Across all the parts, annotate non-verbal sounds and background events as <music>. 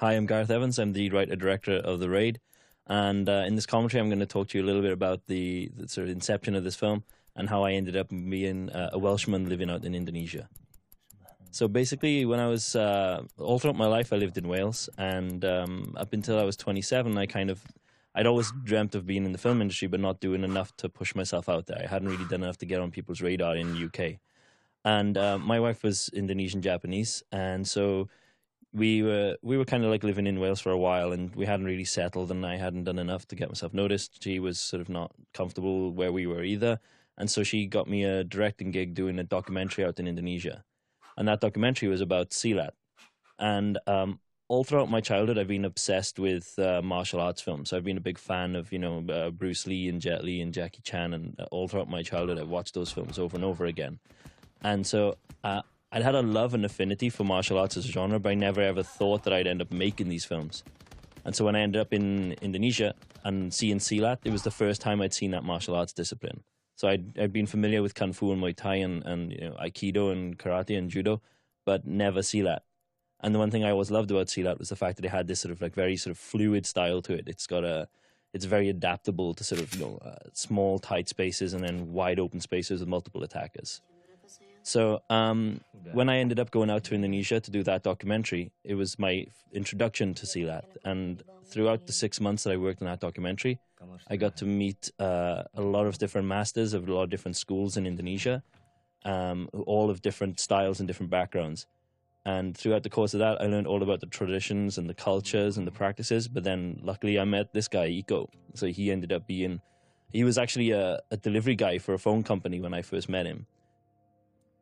Hi, I'm Gareth Evans. I'm the writer director of The Raid. And uh, in this commentary, I'm going to talk to you a little bit about the, the sort of inception of this film and how I ended up being uh, a Welshman living out in Indonesia. So basically, when I was uh, all throughout my life, I lived in Wales, and um, up until I was 27, I kind of I'd always dreamt of being in the film industry, but not doing enough to push myself out there. I hadn't really done enough to get on people's radar in the UK. And uh, my wife was Indonesian Japanese, and so we were we were kind of like living in Wales for a while, and we hadn't really settled, and I hadn't done enough to get myself noticed. She was sort of not comfortable where we were either, and so she got me a directing gig doing a documentary out in Indonesia, and that documentary was about Silat, and um, all throughout my childhood, I've been obsessed with uh, martial arts films. I've been a big fan of you know uh, Bruce Lee and Jet Li and Jackie Chan, and uh, all throughout my childhood, I've watched those films over and over again. And so uh, I'd had a love and affinity for martial arts as a genre, but I never ever thought that I'd end up making these films. And so when I ended up in Indonesia and seeing Silat, it was the first time I'd seen that martial arts discipline. So I'd, I'd been familiar with Kung Fu and Muay Thai and, and you know, Aikido and Karate and Judo, but never Silat. And the one thing I always loved about Silat was the fact that it had this sort of like very sort of fluid style to it. It's got a, it's very adaptable to sort of you know uh, small tight spaces and then wide open spaces with multiple attackers. So um, when I ended up going out to Indonesia to do that documentary, it was my introduction to Silat. And throughout the six months that I worked on that documentary, I got to meet uh, a lot of different masters of a lot of different schools in Indonesia, um, all of different styles and different backgrounds. And throughout the course of that, I learned all about the traditions and the cultures and the practices. But then luckily, I met this guy, Iko. So he ended up being, he was actually a, a delivery guy for a phone company when I first met him.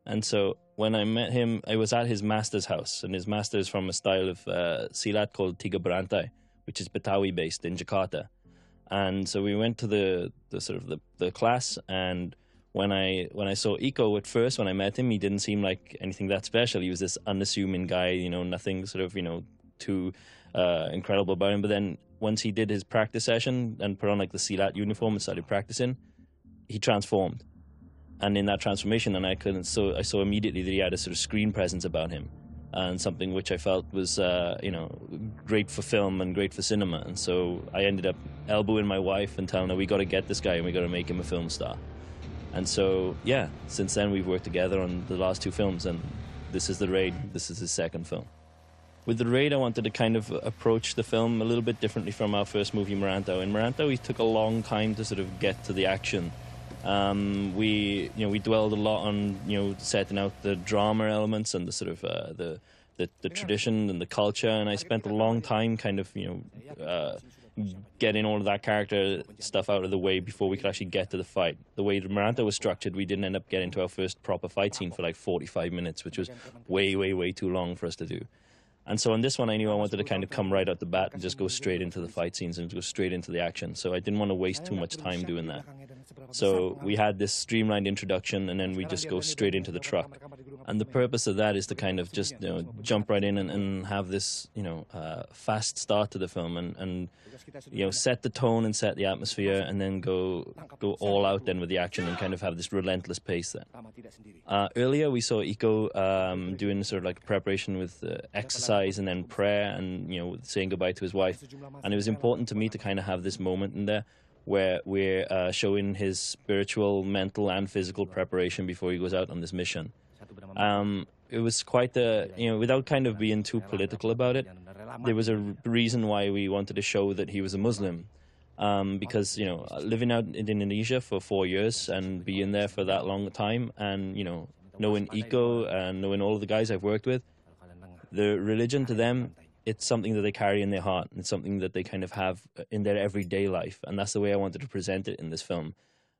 And so when I met him, I was at his master's house, and his master is from a style of uh, silat called Tiga Berantai, which is Betawi based in Jakarta. And so we went to the, the sort of the, the class, and when I when I saw Iko at first, when I met him, he didn't seem like anything that special. He was this unassuming guy, you know, nothing sort of you know too uh, incredible about him. But then once he did his practice session and put on like the silat uniform and started practicing, he transformed and in that transformation, and I couldn't so I saw immediately that he had a sort of screen presence about him, and something which I felt was uh, you know great for film and great for cinema. And so I ended up elbowing my wife and telling her we got to get this guy and we got to make him a film star. And so yeah, since then we've worked together on the last two films, and this is the raid. This is his second film. With the raid, I wanted to kind of approach the film a little bit differently from our first movie, Merantau. In Merantau, we took a long time to sort of get to the action um, we, you know, we dwelled a lot on, you know, setting out the drama elements and the sort of uh, the, the, the tradition and the culture. And I spent a long time kind of, you know, uh, getting all of that character stuff out of the way before we could actually get to the fight. The way Merantau was structured, we didn't end up getting to our first proper fight scene for like 45 minutes, which was way, way, way too long for us to do. And so on this one, I knew I wanted to kind of come right out the bat and just go straight into the fight scenes and go straight into the action. So I didn't want to waste too much time doing that. So we had this streamlined introduction, and then we just go straight into the truck. And the purpose of that is to kind of just you know, jump right in and, and have this you know uh, fast start to the film, and, and you know set the tone and set the atmosphere, and then go go all out then with the action and kind of have this relentless pace. Then uh, earlier we saw Iko um, doing sort of like preparation with uh, exercise and then prayer, and you know saying goodbye to his wife. And it was important to me to kind of have this moment in there where we're uh, showing his spiritual, mental, and physical preparation before he goes out on this mission. Um, it was quite the, you know, without kind of being too political about it, there was a reason why we wanted to show that he was a Muslim. Um, because, you know, living out in Indonesia for four years and being there for that long time and, you know, knowing Iko and knowing all of the guys I've worked with, the religion to them it's something that they carry in their heart. It's something that they kind of have in their everyday life, and that's the way I wanted to present it in this film.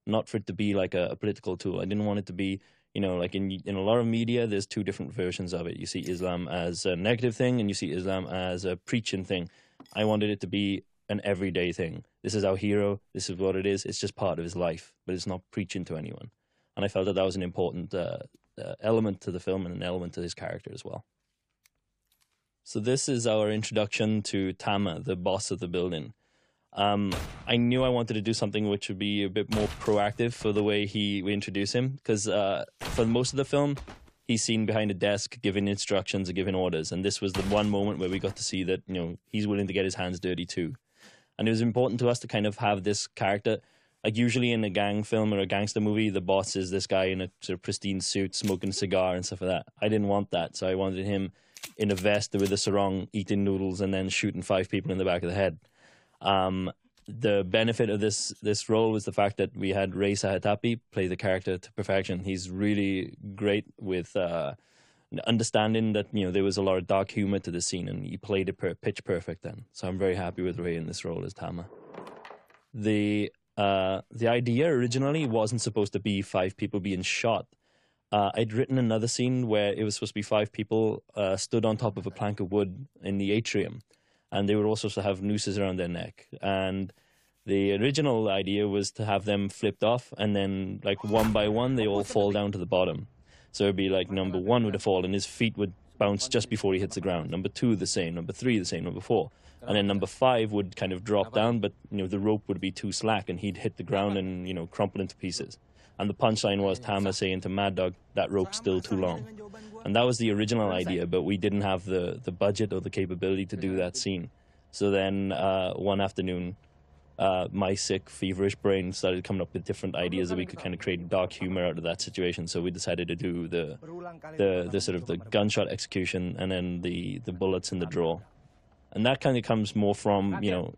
Not for it to be like a, a political tool. I didn't want it to be, you know, like in in a lot of media, there's two different versions of it. You see Islam as a negative thing, and you see Islam as a preaching thing. I wanted it to be an everyday thing. This is our hero. This is what it is. It's just part of his life, but it's not preaching to anyone. And I felt that that was an important uh, uh, element to the film and an element to his character as well. So this is our introduction to Tama, the boss of the building. Um, I knew I wanted to do something which would be a bit more proactive for the way he we introduce him, because uh, for most of the film, he's seen behind a desk giving instructions and giving orders. And this was the one moment where we got to see that, you know, he's willing to get his hands dirty too. And it was important to us to kind of have this character. Like usually in a gang film or a gangster movie, the boss is this guy in a sort of pristine suit, smoking a cigar and stuff like that. I didn't want that, so I wanted him in a vest with a sarong, eating noodles, and then shooting five people in the back of the head. Um, the benefit of this this role was the fact that we had Ray Sahetapy play the character to perfection. He's really great with uh, understanding that you know there was a lot of dark humor to the scene, and he played it per pitch perfect. Then, so I'm very happy with Ray in this role as Tama. The uh, the idea originally wasn't supposed to be five people being shot. Uh, I'd written another scene where it was supposed to be five people uh, stood on top of a plank of wood in the atrium and they would also to have nooses around their neck. And the original idea was to have them flipped off, and then like one by one, they all fall down to the bottom. So it'd be like number one would have fallen, his feet would bounce just before he hits the ground. Number two, the same. Number three, the same. Number four, and then number five would kind of drop down, but you know the rope would be too slack, and he'd hit the ground and you know crumple into pieces. And the punchline was Tama saying to Mad Dog, "That rope's still too long." And that was the original idea, but we didn't have the, the budget or the capability to do that scene. So then uh, one afternoon, uh, my sick, feverish brain started coming up with different ideas that we could kind of create dark humor out of that situation. So we decided to do the the, the sort of the gunshot execution and then the, the bullets in the draw. And that kind of comes more from, you know,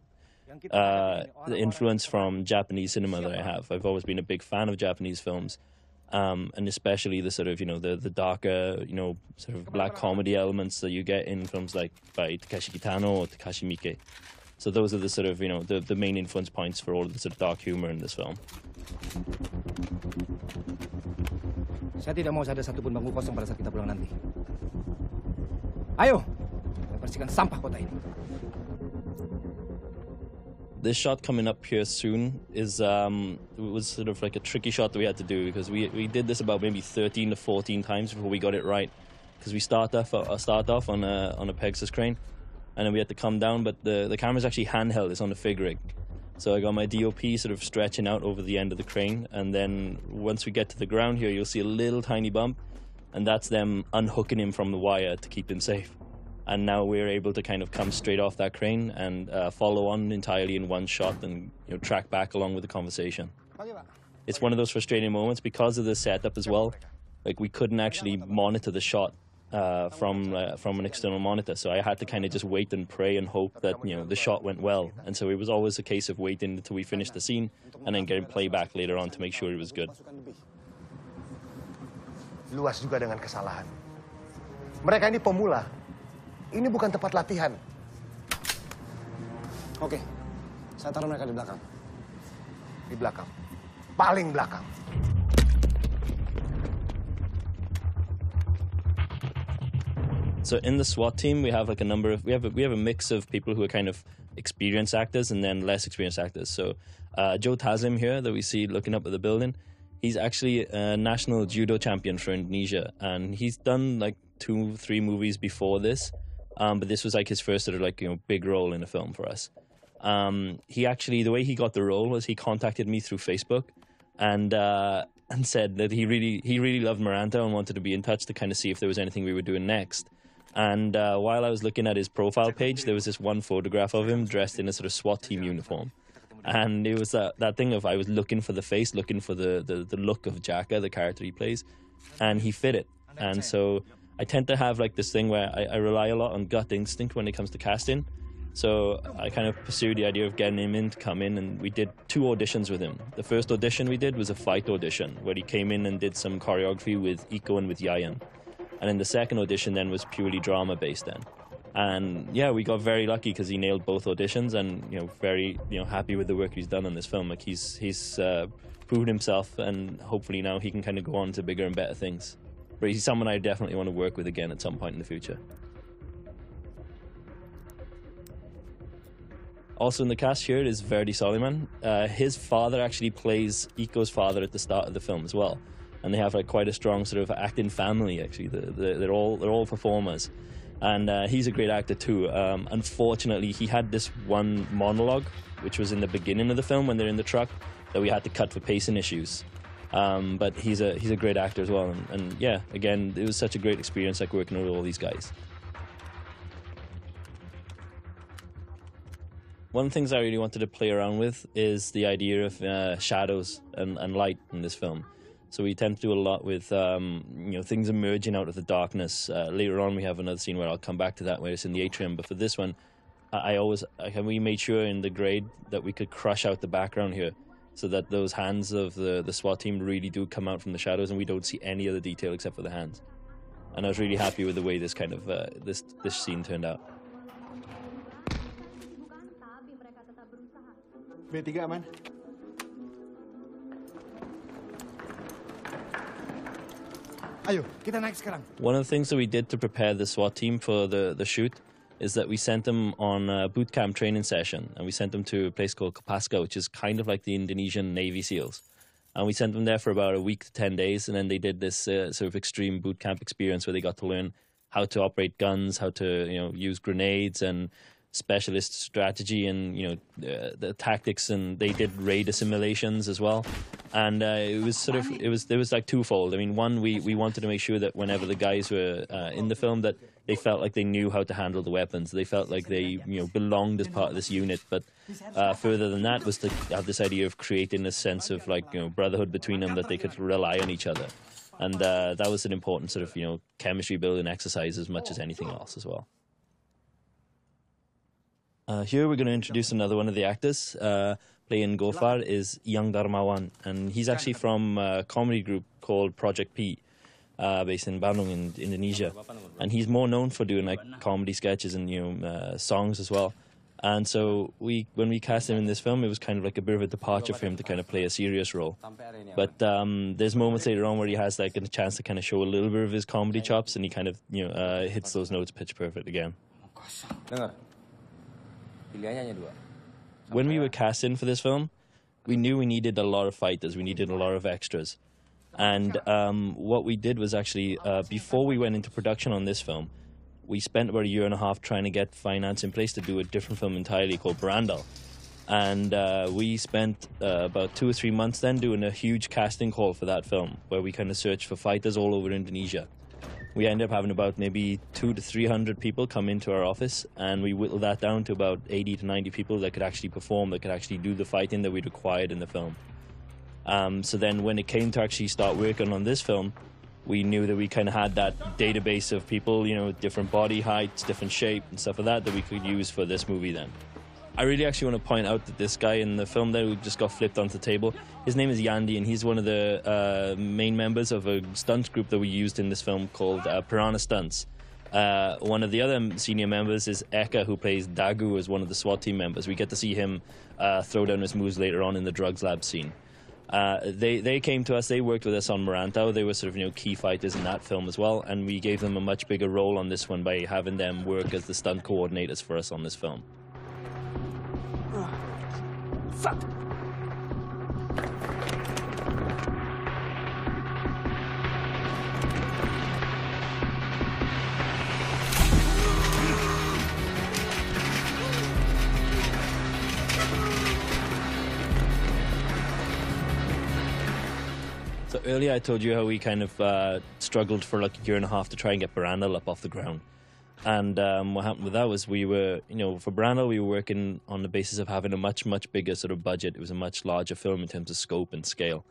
uh, the influence from Japanese cinema that I have. I've always been a big fan of Japanese films um, and especially the sort of you know the the darker you know sort of black comedy elements that you get in films like by Takeshi Kitano or Takashi Miike. So those are the sort of you know the the main influence points for all of the sort of dark humor in this film. Saya tidak mau ada satu bangku kosong pada saat kita pulang nanti. Ayo, bersihkan sampah kota ini. This shot coming up here soon is um, was sort of like a tricky shot that we had to do because we we did this about maybe 13 to 14 times before we got it right. Because we start off uh, start off on a on a Pegasus crane and then we had to come down but the the camera's actually handheld. It's on a fig rig. So I got my DOP sort of stretching out over the end of the crane and then once we get to the ground here you'll see a little tiny bump and that's them unhooking him from the wire to keep him safe and now we're able to kind of come straight off that crane and uh, follow on entirely in one shot and you know track back along with the conversation. It's one of those frustrating moments because of the setup as well. Like we couldn't actually monitor the shot uh, from uh, from an external monitor, so I had to kind of just wait and pray and hope that you know the shot went well. And so it was always a case of waiting until we finished the scene and then getting playback later on to make sure it was good. Luas juga dengan kesalahan. Mereka ini pemula, Ini bukan tempat latihan. Oke, saya taruh mereka di belakang. Di belakang. Paling belakang. So in the SWAT team, we have like a number of we have a, we have a mix of people who are kind of experienced actors and then less experienced actors. So uh, Joe Taslim here that we see looking up at the building, he's actually a national judo champion for Indonesia, and he's done like two, three movies before this. Um, but this was like his first sort of like you know big role in a film for us. Um, he actually the way he got the role was he contacted me through Facebook, and uh, and said that he really he really loved Merantau and wanted to be in touch to kind of see if there was anything we were doing next. And uh, while I was looking at his profile page, there was this one photograph of him dressed in a sort of SWAT team uniform. And it was that, that thing of I was looking for the face, looking for the, the, the look of Jaka, the character he plays, and he fit it. And so I tend to have like this thing where I, I rely a lot on gut instinct when it comes to casting. So I kind of pursued the idea of getting him in to come in, and we did two auditions with him. The first audition we did was a fight audition, where he came in and did some choreography with Iko and with Yayan. And then the second audition then was purely drama based then. And yeah, we got very lucky because he nailed both auditions, and you know, very you know happy with the work he's done on this film. Like he's he's uh, proven himself, and hopefully now he can kind of go on to bigger and better things but he's someone I definitely want to work with again at some point in the future. Also in the cast here is Verdi Solaiman. Uh, his father actually plays Iko's father at the start of the film as well, and they have like quite a strong sort of acting family. Actually, the, the, they're all they're all performers, and uh, he's a great actor too. Um, unfortunately, he had this one monologue, which was in the beginning of the film when they're in the truck, that we had to cut for pacing issues. Um, but he's a he's a great actor as well, and, and yeah, again, it was such a great experience, like working with all these guys. One of the things I really wanted to play around with is the idea of uh, shadows and, and light in this film. So we tend to do a lot with um, you know things emerging out of the darkness. Uh, later on, we have another scene where I'll come back to that, where it's in the atrium. But for this one, I, I always I, we made sure in the grade that we could crush out the background here, so that those hands of the the SWAT team really do come out from the shadows, and we don't see any other detail except for the hands. And I was really happy with the way this kind of uh, this this scene turned out. B3 aman. Ayo, kita naik sekarang. One of the things that we did to prepare the SWAT team for the, the shoot is that we sent them on a boot camp training session and we sent them to a place called Kopaska, which is kind of like the Indonesian Navy SEALs. And we sent them there for about a week to 10 days, and then they did this uh, sort of extreme boot camp experience where they got to learn how to operate guns, how to you know use grenades, and specialist strategy and you know uh, the tactics. And they did raid assimilations as well. And uh, it was sort of it was there was like twofold. I mean one we we wanted to make sure that whenever the guys were uh, in the film that they felt like they knew how to handle the weapons. They felt like they you know belonged as part of this unit. But uh, further than that was to have this idea of creating a sense of like you know brotherhood between them that they could rely on each other. And uh, that was an important sort of you know chemistry building exercise as much as anything else as well. Uh, here we're going to introduce another one of the actors. Uh, playing Gofar is Iang Darmawan, and he's actually from a comedy group called Project P, uh, based in Bandung in Indonesia. And he's more known for doing like comedy sketches and you know uh, songs as well. And so we, when we cast him in this film, it was kind of like a bit of a departure for him to kind of play a serious role. But um, there's moments later on where he has like a chance to kind of show a little bit of his comedy chops, and he kind of you know uh, hits those notes pitch perfect again. Pilihannya hanya dua. When we were casting for this film, we knew we needed a lot of fighters. We needed a lot of extras. And um, what we did was actually, uh, before we went into production on this film, we spent about a year and a half trying to get finance in place to do a different film entirely called Berandal. And uh, we spent uh, about two or three months then doing a huge casting call for that film, where we kind of searched for fighters all over Indonesia we ended up having about maybe two to three hundred people come into our office, and we whittled that down to about eighty to ninety people that could actually perform, that could actually do the fighting that we required in the film. Um, so then, when it came to actually start working on this film, we knew that we kind of had that database of people, you know, different body heights, different shape, and stuff like that that we could use for this movie then. I really actually want to point out that this guy in the film there who just got flipped onto the table, his name is Yandi, and he's one of the uh, main members of a stunt group that we used in this film called uh, Piranha Stunts. Uh, one of the other senior members is Eka, who plays Dagu as one of the SWAT team members. We get to see him uh, throw down his moves later on in the drugs lab scene. Uh, they they came to us. They worked with us on Merantau. They were sort of you know key fighters in that film as well, and we gave them a much bigger role on this one by having them work as the stunt coordinators for us on this film. Fuck! So earlier I told you how we kind of uh, struggled for like a year and a half to try and get Berandal up off the ground. And um, what happened with that was we were, you know, for Berandal, we were working on the basis of having a much, much bigger sort of budget. It was a much larger film in terms of scope and scale.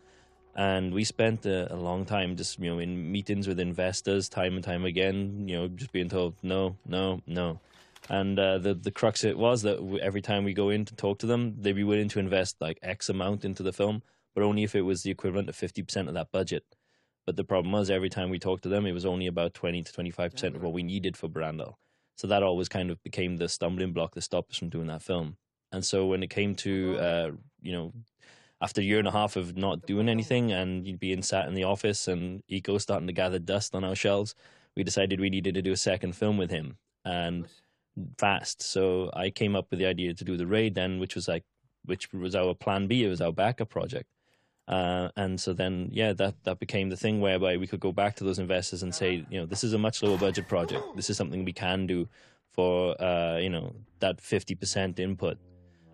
And we spent a, a long time just, you know, in meetings with investors, time and time again, you know, just being told no, no, no. And uh, the the crux it was that every time we go in to talk to them, they'd be willing to invest like X amount into the film, but only if it was the equivalent of fifty percent of that budget. But the problem was every time we talked to them, it was only about 20 to 25% of what we needed for Berandal. So that always kind of became the stumbling block that stopped us from doing that film. And so when it came to, uh, you know, after a year and a half of not doing anything and being sat in the office and Iko starting to gather dust on our shelves, we decided we needed to do a second film with him and fast. So I came up with the idea to do the raid then, which was like, which was our plan B. It was our backup project. Uh, and so then, yeah, that, that became the thing whereby we could go back to those investors and say, you know, this is a much lower budget project. This is something we can do for, uh, you know, that 50% input.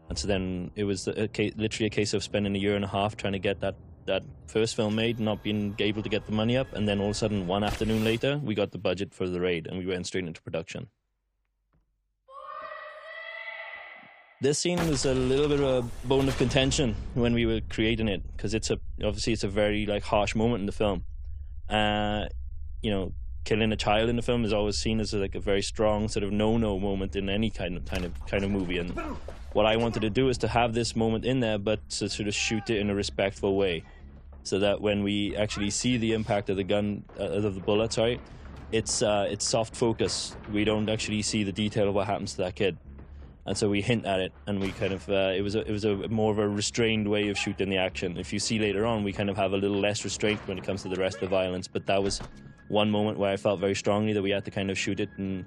And so then it was a case, literally a case of spending a year and a half trying to get that that first film made, not being able to get the money up, and then all of a sudden, one afternoon later, we got the budget for the raid, and we went straight into production. This scene was a little bit of a bone of contention when we were creating it because it's a obviously it's a very like harsh moment in the film. Uh, you know, killing a child in the film is always seen as like a very strong sort of no-no moment in any kind of kind of kind of movie. And what I wanted to do is to have this moment in there, but to sort of shoot it in a respectful way, so that when we actually see the impact of the gun uh, of the bullet, sorry, it's uh, it's soft focus. We don't actually see the detail of what happens to that kid and so we hint at it, and we kind of uh, it was a, it was a more of a restrained way of shooting the action. If you see later on, we kind of have a little less restraint when it comes to the rest of the violence, but that was one moment where I felt very strongly that we had to kind of shoot it and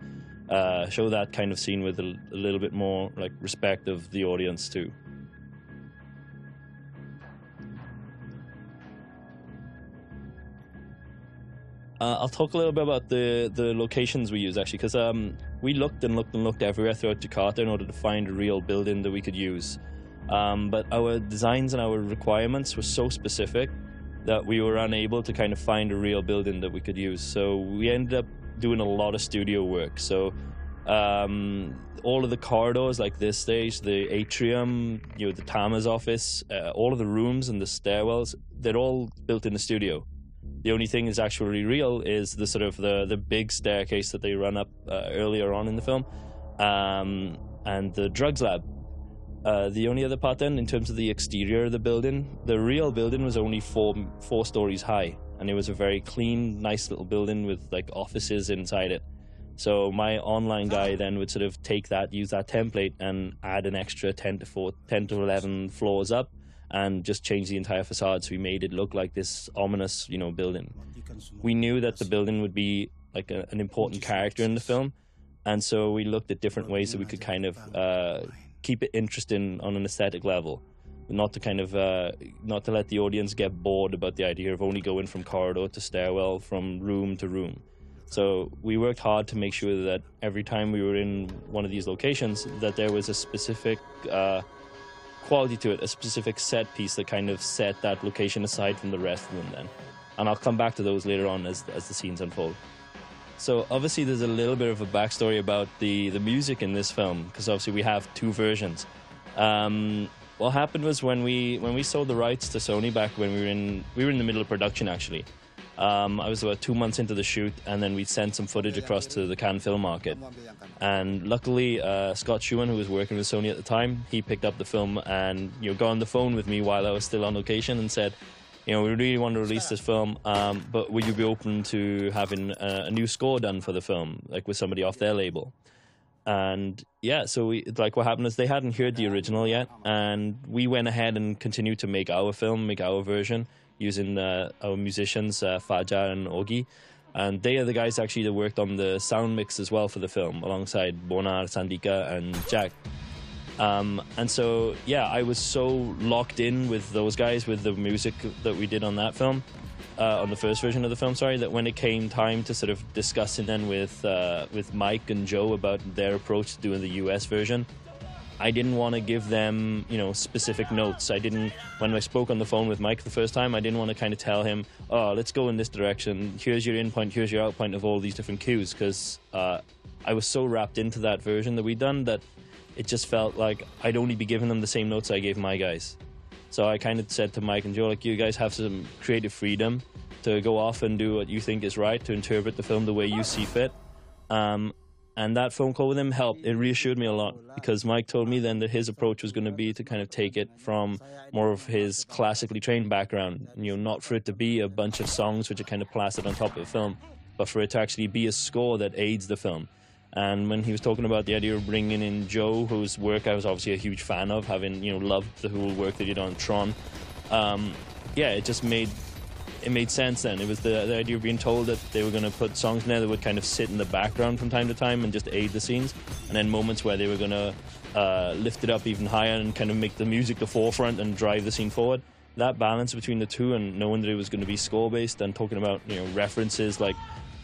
uh, show that kind of scene with a, a little bit more like respect of the audience too. Uh, I'll talk a little bit about the, the locations we use actually, because um, we looked and looked and looked everywhere throughout Jakarta in order to find a real building that we could use. Um, but our designs and our requirements were so specific that we were unable to kind of find a real building that we could use. So we ended up doing a lot of studio work. So um, all of the corridors, like this stage, the atrium, you know, the Tama's office, uh, all of the rooms and the stairwells, they're all built in the studio. The only thing that's actually real is the sort of the the big staircase that they run up uh, earlier on in the film, um, and the drugs lab. Uh, the only other part then, in terms of the exterior of the building, the real building was only four four stories high, and it was a very clean, nice little building with like offices inside it. So my online guy then would sort of take that, use that template, and add an extra ten to four, 10 to eleven floors up, and just changed the entire facade. So we made it look like this ominous, you know, building. We knew that the building would be like a, an important character in the film, and so we looked at different ways that we could kind of uh, keep it interesting on an aesthetic level, not to kind of uh, not to let the audience get bored about the idea of only going from corridor to stairwell, from room to room. So we worked hard to make sure that every time we were in one of these locations, that there was a specific uh, quality to it, a specific set piece that kind of set that location aside from the rest of them then. And I'll come back to those later on as, as the scenes unfold. So obviously there's a little bit of a backstory about the, the music in this film, because obviously we have two versions. Um, what happened was when we when we sold the rights to Sony back when we were in we were in the middle of production actually. Um, I was about two months into the shoot, and then we sent some footage across to the Cannes film market. And luckily, uh, Scott Shooman, who was working with Sony at the time, he picked up the film and you know got on the phone with me while I was still on location and said, you know, we really want to release this film, um, but would you be open to having a, a, new score done for the film, like with somebody off their label? And yeah, so we like what happened is they hadn't heard the original yet, and we went ahead and continued to make our film, make our version using uh, our musicians uh, Fajar and Ogi, and they are the guys actually that worked on the sound mix as well for the film, alongside Bonar, Sandika, and Jack. Um, and so, yeah, I was so locked in with those guys with the music that we did on that film, uh, on the first version of the film, sorry, that when it came time to sort of discussing then with uh, with Mike and Joe about their approach to doing the US version, I didn't want to give them, you know, specific notes. I didn't, when I spoke on the phone with Mike the first time, I didn't want to kind of tell him, oh, let's go in this direction. Here's your in point, here's your out point of all these different cues, because uh, I was so wrapped into that version that we'd done that it just felt like I'd only be giving them the same notes I gave my guys. So I kind of said to Mike and Joe, like, you guys have some creative freedom to go off and do what you think is right, to interpret the film the way you see fit. Um, and that phone call with him helped. It reassured me a lot because Mike told me then that his approach was going to be to kind of take it from more of his classically trained background, you know, not for it to be a bunch of songs which are kind of plastered on top of the film, but for it to actually be a score that aids the film. And when he was talking about the idea of bringing in Joe, whose work I was obviously a huge fan of, having you know loved the whole work that he did on Tron, um, yeah, it just made it made sense then. It was the, the idea of being told that they were going to put songs in there that would kind of sit in the background from time to time and just aid the scenes, and then moments where they were going to uh, lift it up even higher and kind of make the music the forefront and drive the scene forward. That balance between the two and knowing that it was going to be score based and talking about you know references like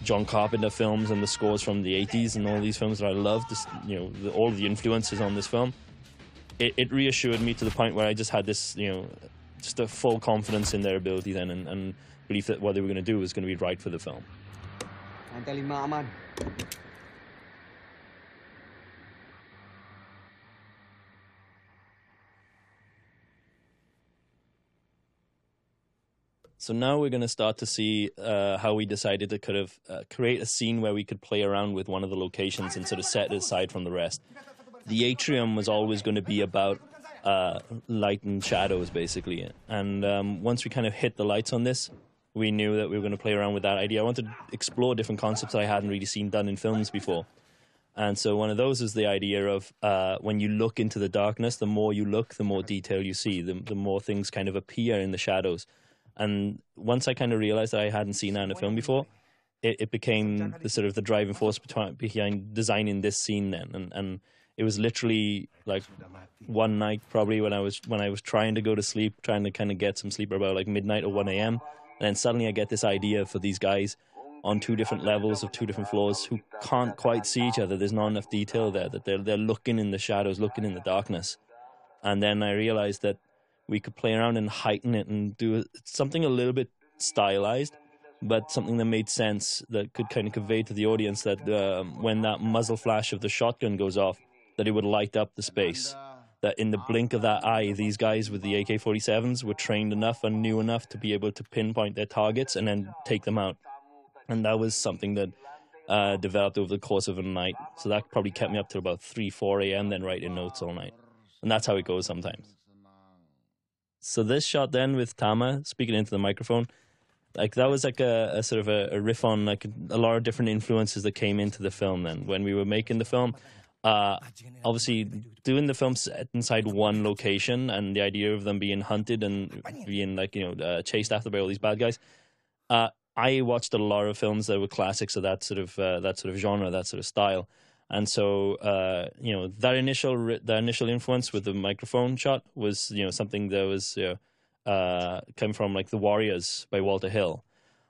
John Carpenter films and the scores from the 80s and all these films that I love, this, you know, the, all the influences on this film, it, it reassured me to the point where I just had this, you know, just a full confidence in their ability then, and, and belief that what they were going to do was going to be right for the film. Lantai lima aman. So now we're going to start to see uh, how we decided to kind of uh, create a scene where we could play around with one of the locations and sort of set it aside from the rest. The atrium was always going to be about uh, light and shadows, basically. And um, once we kind of hit the lights on this, we knew that we were going to play around with that idea. I wanted to explore different concepts that I hadn't really seen done in films before. And so one of those is the idea of uh, when you look into the darkness, the more you look, the more detail you see, the, the more things kind of appear in the shadows. And once I kind of realized that I hadn't seen that in a film before, it, it became the sort of the driving force behind, designing this scene then. And, and it was literally like one night probably when I was when I was trying to go to sleep, trying to kind of get some sleep about like midnight or one a.m. And then suddenly I get this idea for these guys on two different levels of two different floors who can't quite see each other. There's not enough detail there that they're they're looking in the shadows, looking in the darkness. And then I realized that we could play around and heighten it and do something a little bit stylized, but something that made sense that could kind of convey to the audience that um, when that muzzle flash of the shotgun goes off, that it would light up the space. That in the blink of that eye, these guys with the AK 47s were trained enough and knew enough to be able to pinpoint their targets and then take them out. And that was something that uh, developed over the course of a night. So that probably kept me up till about 3, 4 a.m., then writing notes all night. And that's how it goes sometimes. So this shot then with Tama speaking into the microphone, like that was like a, a sort of a, a, riff on like a, lot of different influences that came into the film. Then when we were making the film, uh, obviously doing the film set inside one location and the idea of them being hunted and being like you know uh, chased after by all these bad guys. Uh, I watched a lot of films that were classics of that sort of uh, that sort of genre, that sort of style. And so, uh, you know, that initial that initial influence with the microphone shot was, you know, something that was you know, uh, came from like The Warriors by Walter Hill.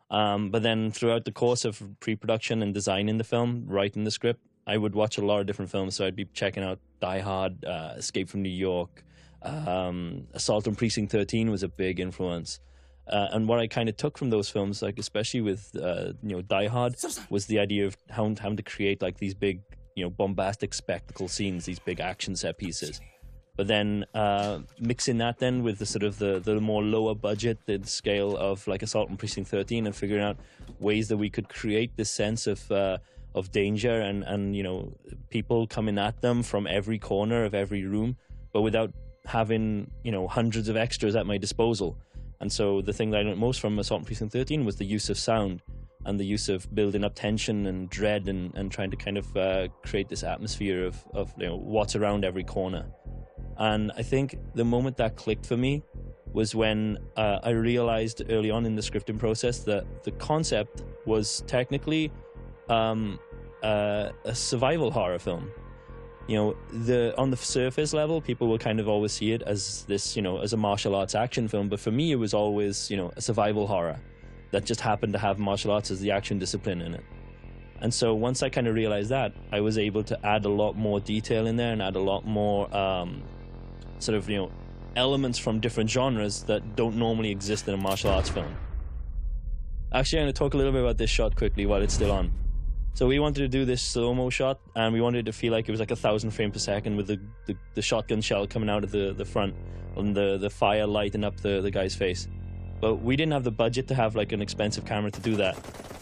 Um, but then throughout the course of pre-production and designing the film, writing the script, I would watch a lot of different films. So I'd be checking out Die Hard, uh, Escape from New York, um, Assault on Precinct 13 was a big influence. Uh, and what I kind of took from those films, like especially with uh, you know Die Hard, was the idea of how having to create like these big you know bombastic spectacle scenes, these big action set pieces. But then uh, mixing that then with the sort of the, the more lower budget, the scale of like Assault on Precinct 13, and figuring out ways that we could create this sense of uh, of danger and and you know people coming at them from every corner of every room, but without having you know hundreds of extras at my disposal. And so the thing that I learned most from Assault on Precinct 13 was the use of sound and the use of building up tension and dread and, and trying to kind of uh, create this atmosphere of, of you know what's around every corner. And I think the moment that clicked for me was when uh, I realized early on in the scripting process that the concept was technically um, uh, a survival horror film. You know, the on the surface level, people will kind of always see it as this, you know, as a martial arts action film. But for me, it was always, you know, a survival horror that just happened to have martial arts as the action discipline in it. And so once I kind of realized that, I was able to add a lot more detail in there and add a lot more um, sort of, you know, elements from different genres that don't normally exist in a martial arts film. Actually, I'm going to talk a little bit about this shot quickly while it's still on. So we wanted to do this slow-mo shot, and we wanted it to feel like it was like a thousand frames per second with the, the, the shotgun shell coming out of the, the front and the, the fire lighting up the, the guy's face. But we didn't have the budget to have like an expensive camera to do that.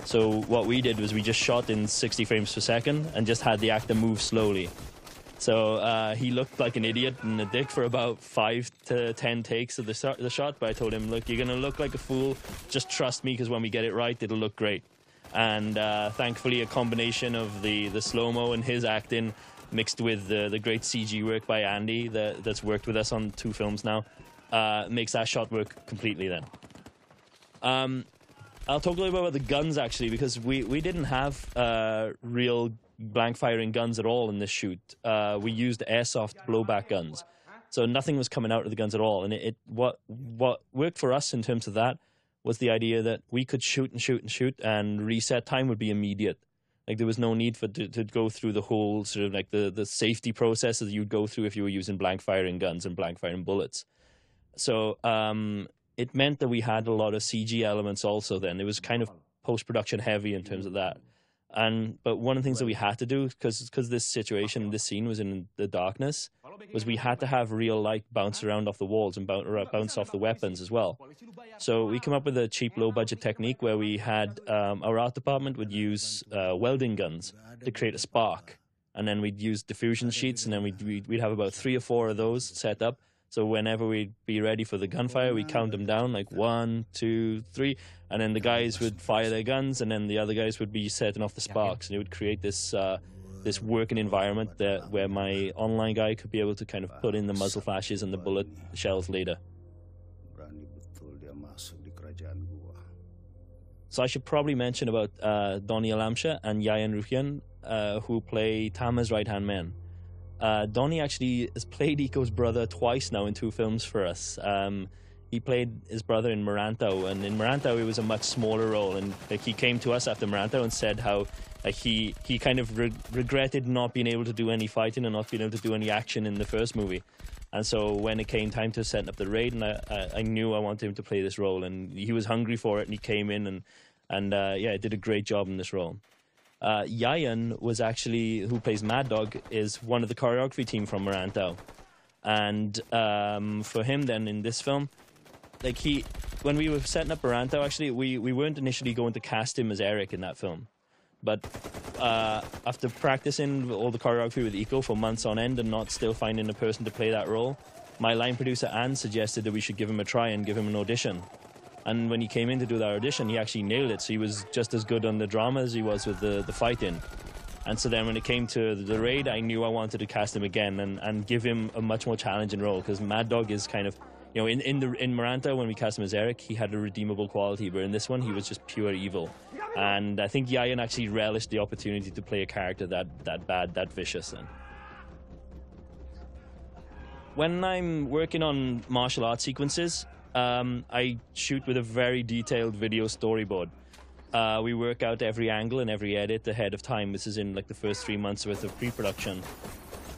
So what we did was we just shot in 60 frames per second and just had the actor move slowly. So uh, he looked like an idiot and a dick for about five to ten takes of the, the shot. But I told him, look, you're to look like a fool. Just trust me because when we get it right, it'll look great. And uh, thankfully, a combination of the, the slow mo and his acting mixed with the, the great CG work by Andy that, that's worked with us on two films now uh, makes that shot work completely then. Um, I'll talk a little bit about the guns actually because we, we didn't have uh, real blank firing guns at all in this shoot. Uh, we used airsoft blowback guns, so nothing was coming out of the guns at all. And it, it what what worked for us in terms of that was the idea that we could shoot and shoot and shoot, and reset time would be immediate. Like there was no need for to, to go through the whole sort of like the the safety processes you'd go through if you were using blank firing guns and blank firing bullets So um, it meant that we had a lot of CG elements also. Then it was kind of post production heavy in terms of that. And but one of the things that we had to do because because this situation, this scene was in the darkness, was we had to have real light bounce around off the walls and bounce off the weapons as well. So we come up with a cheap, low budget technique where we had um, our art department would use uh, welding guns to create a spark, and then we'd use diffusion sheets, and then we'd we'd have about three or four of those set up so whenever we'd be ready for the gunfire, we count them down like one, two, three, and then the guys would fire their guns, and then the other guys would be setting off the sparks, and it would create this uh, this working environment that where my online guy could be able to kind of put in the muzzle flashes and the bullet shells later. So I should probably mention about uh, Donny Alamsyah and Yayan Ruhian, uh, who play Tama's right hand men. Uh, Donnie actually has played Iko's brother twice now in two films for us. Um, he played his brother in Merantau, and in Merantau it was a much smaller role. And like he came to us after Merantau and said how like he he kind of re- regretted not being able to do any fighting and not being able to do any action in the first movie. And so when it came time to set up the raid, and I, I, I knew I wanted him to play this role, and he was hungry for it, and he came in and and uh, yeah, did a great job in this role. Uh, Yayan was actually, who plays Mad Dog, is one of the choreography team from Merantau. And um, for him, then in this film, like he, when we were setting up Merantau, actually, we, we weren't initially going to cast him as Eric in that film. But uh, after practicing all the choreography with Iko for months on end and not still finding a person to play that role, my line producer Anne suggested that we should give him a try and give him an audition. And when he came in to do that audition, he actually nailed it. So he was just as good on the drama as he was with the, the fighting. And so then when it came to the raid, I knew I wanted to cast him again and, and give him a much more challenging role because Mad Dog is kind of, you know, in, in the in Merantau when we cast him as Eric, he had a redeemable quality, but in this one he was just pure evil. And I think Yayan actually relished the opportunity to play a character that that bad, that vicious. And when I'm working on martial arts sequences, um, I shoot with a very detailed video storyboard. Uh, we work out every angle and every edit ahead of time. This is in like the first three months worth of pre-production.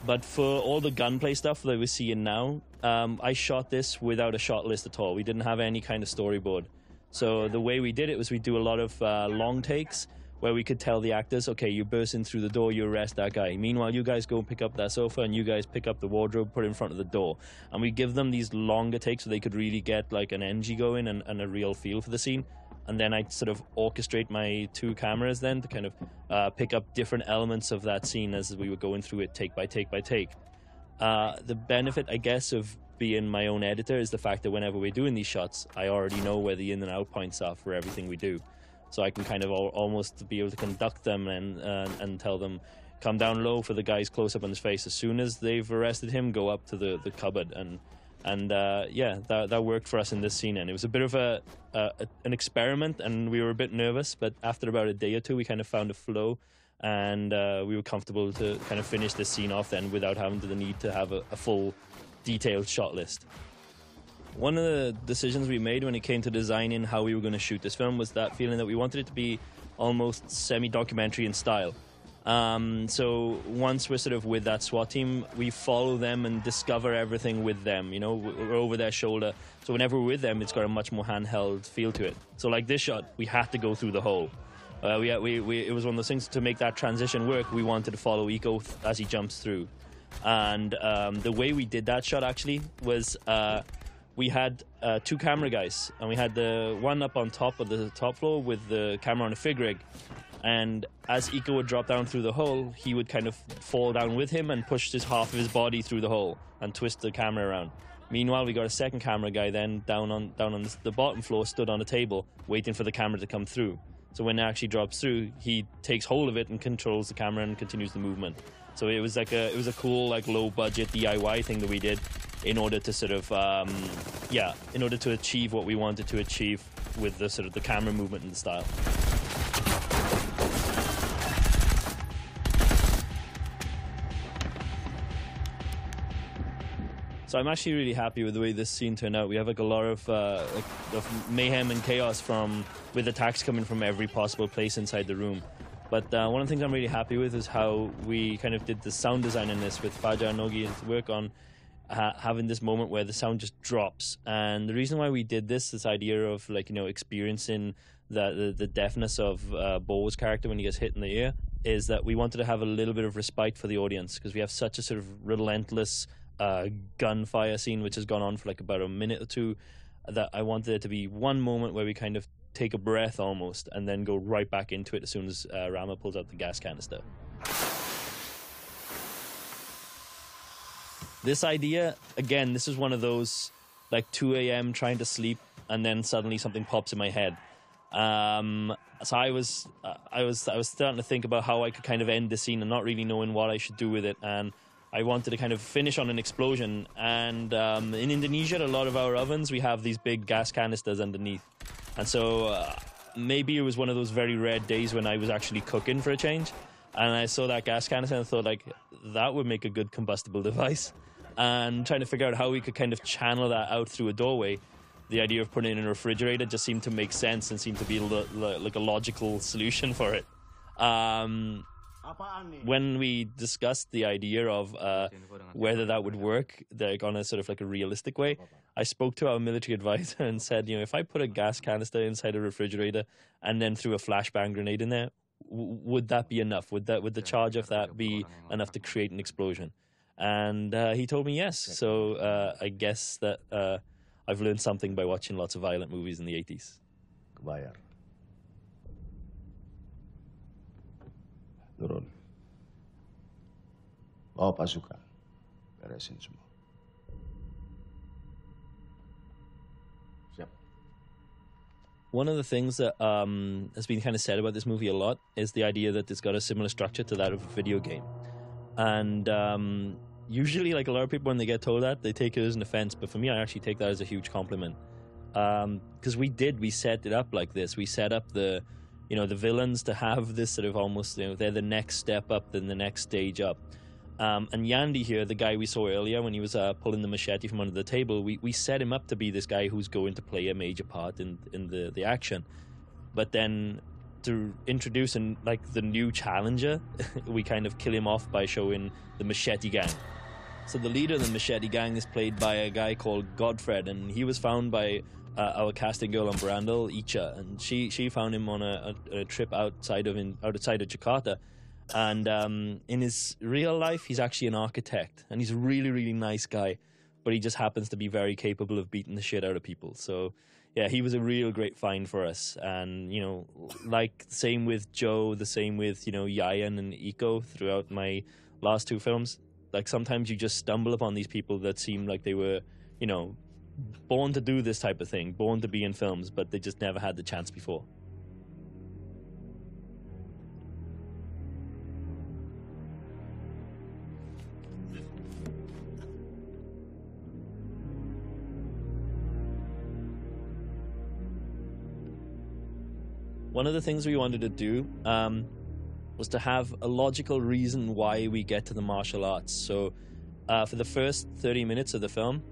But for all the gunplay stuff that we're seeing now, um, I shot this without a shot list at all. We didn't have any kind of storyboard. So the way we did it was we do a lot of uh, long takes where we could tell the actors, okay, you burst in through the door, you arrest that guy. Meanwhile, you guys go and pick up that sofa and you guys pick up the wardrobe, put it in front of the door. And we give them these longer takes so they could really get like an energy going and, and a real feel for the scene. And then I sort of orchestrate my two cameras then to kind of uh, pick up different elements of that scene as we were going through it take by take by take. Uh, the benefit, I guess, of being my own editor is the fact that whenever we're doing these shots, I already know where the in and out points are for everything we do so I can kind of almost be able to conduct them and uh, and tell them come down low for the guy's close up on his face. As soon as they've arrested him, go up to the, the cupboard and and uh, yeah, that that worked for us in this scene. And it was a bit of a, an experiment, and we were a bit nervous, but after about a day or two, we kind of found a flow. And uh, we were comfortable to kind of finish this scene off then without having the need to have a, a full detailed shot list. One of the decisions we made when it came to designing how we were going to shoot this film was that feeling that we wanted it to be almost semi-documentary in style. Um, so once we're sort of with that SWAT team, we follow them and discover everything with them. You know, we're over their shoulder. So whenever we're with them, it's got a much more handheld feel to it. So like this shot, we had to go through the hole. Uh, we, we, we, it was one of those things to make that transition work. We wanted to follow Iko as he jumps through, and um, the way we did that shot actually was. Uh, we had uh, two camera guys, and we had the one up on top of the top floor with the camera on a fig rig. And as Iko would drop down through the hole, he would kind of fall down with him and push his half of his body through the hole and twist the camera around. Meanwhile, we got a second camera guy then down on down on the bottom floor, stood on a table, waiting for the camera to come through. So when it actually drops through, he takes hold of it and controls the camera and continues the movement. So it was like a it was a cool like low budget DIY thing that we did in order to sort of um, yeah in order to achieve what we wanted to achieve with the sort of the camera movement and the style. So I'm actually really happy with the way this scene turned out. We have like a lot of, uh, like, of mayhem and chaos from with attacks coming from every possible place inside the room. But uh, one of the things I'm really happy with is how we kind of did the sound design in this with Fajar Nogi to work on ha- having this moment where the sound just drops. And the reason why we did this, this idea of like you know experiencing the the, the deafness of uh, Bo's character when he gets hit in the ear, is that we wanted to have a little bit of respite for the audience because we have such a sort of relentless uh, gunfire scene which has gone on for like about a minute or two. That I wanted there to be one moment where we kind of take a breath almost and then go right back into it as soon as uh, Rama pulls out the gas canister. This idea, again, this is one of those like 2 a.m. trying to sleep and then suddenly something pops in my head. Um, so I was, uh, I was, I was starting to think about how I could kind of end the scene and not really knowing what I should do with it. And I wanted to kind of finish on an explosion. And um, in Indonesia, a lot of our ovens, we have these big gas canisters underneath. And so uh, maybe it was one of those very rare days when I was actually cooking for a change. And I saw that gas canister and thought, like, that would make a good combustible device. And trying to figure out how we could kind of channel that out through a doorway. The idea of putting it in a refrigerator just seemed to make sense and seemed to be lo- lo- like a logical solution for it. Um, when we discussed the idea of uh, whether that would work, like on a sort of like a realistic way, I spoke to our military <laughs> advisor and said, you know, if I put a gas canister inside a refrigerator and then threw a flashbang grenade in there, w- would that be enough? Would that would the charge of that be enough to create an explosion? And uh, he told me yes. So uh, I guess that uh, I've learned something by watching lots of violent movies in the 80s. Kebayar. Turun. Bawa pasukan. Beresin semua. One of the things that um, has been kind of said about this movie a lot is the idea that it's got a similar structure to that of a video game. And um, usually, like a lot of people, when they get told that, they take it as an offense. But for me, I actually take that as a huge compliment. Because we did, we set it up like this. We set up the, you know, the villains to have this sort of almost, you know, they're the next step up, then the next stage up. Um, and Yandy here, the guy we saw earlier when he was uh, pulling the machete from under the table, we, we set him up to be this guy who's going to play a major part in in the, the action. But then to introduce an, like the new challenger, <laughs> we kind of kill him off by showing the machete gang. So the leader of the machete gang is played by a guy called Godfred, and he was found by uh, our casting girl on Brandel, Icha, and she she found him on a, a, a trip outside of in, outside of Jakarta. And um, in his real life, he's actually an architect, and he's a really really nice guy, but he just happens to be very capable of beating the shit out of people. So yeah, he was a real great find for us. And, you know, like same with Joe, the same with, you know, Yayan and Iko throughout my last two films. Like sometimes you just stumble upon these people that seem like they were, you know, born to do this type of thing, born to be in films, but they just never had the chance before. one of the things we wanted to do um, was to have a logical reason why we get to the martial arts. So, uh, for the first 30 minutes of the film,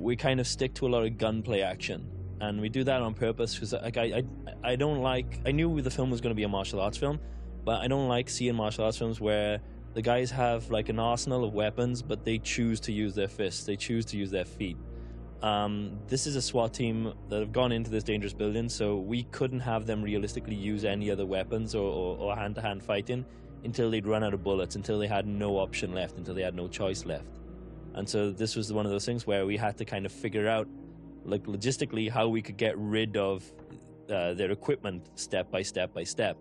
we kind of stick to a lot of gunplay action. And we do that on purpose because like, I, I, I don't like. I knew the film was going to be a martial arts film, but I don't like seeing martial arts films where the guys have like an arsenal of weapons, but they choose to use their fists, they choose to use their feet. Um, this is a SWAT team that have gone into this dangerous building, so we couldn't have them realistically use any other weapons or, or, or hand-to-hand fighting until they'd run out of bullets, until they had no option left, until they had no choice left. And so this was one of those things where we had to kind of figure out, like logistically, how we could get rid of uh, their equipment step by step by step.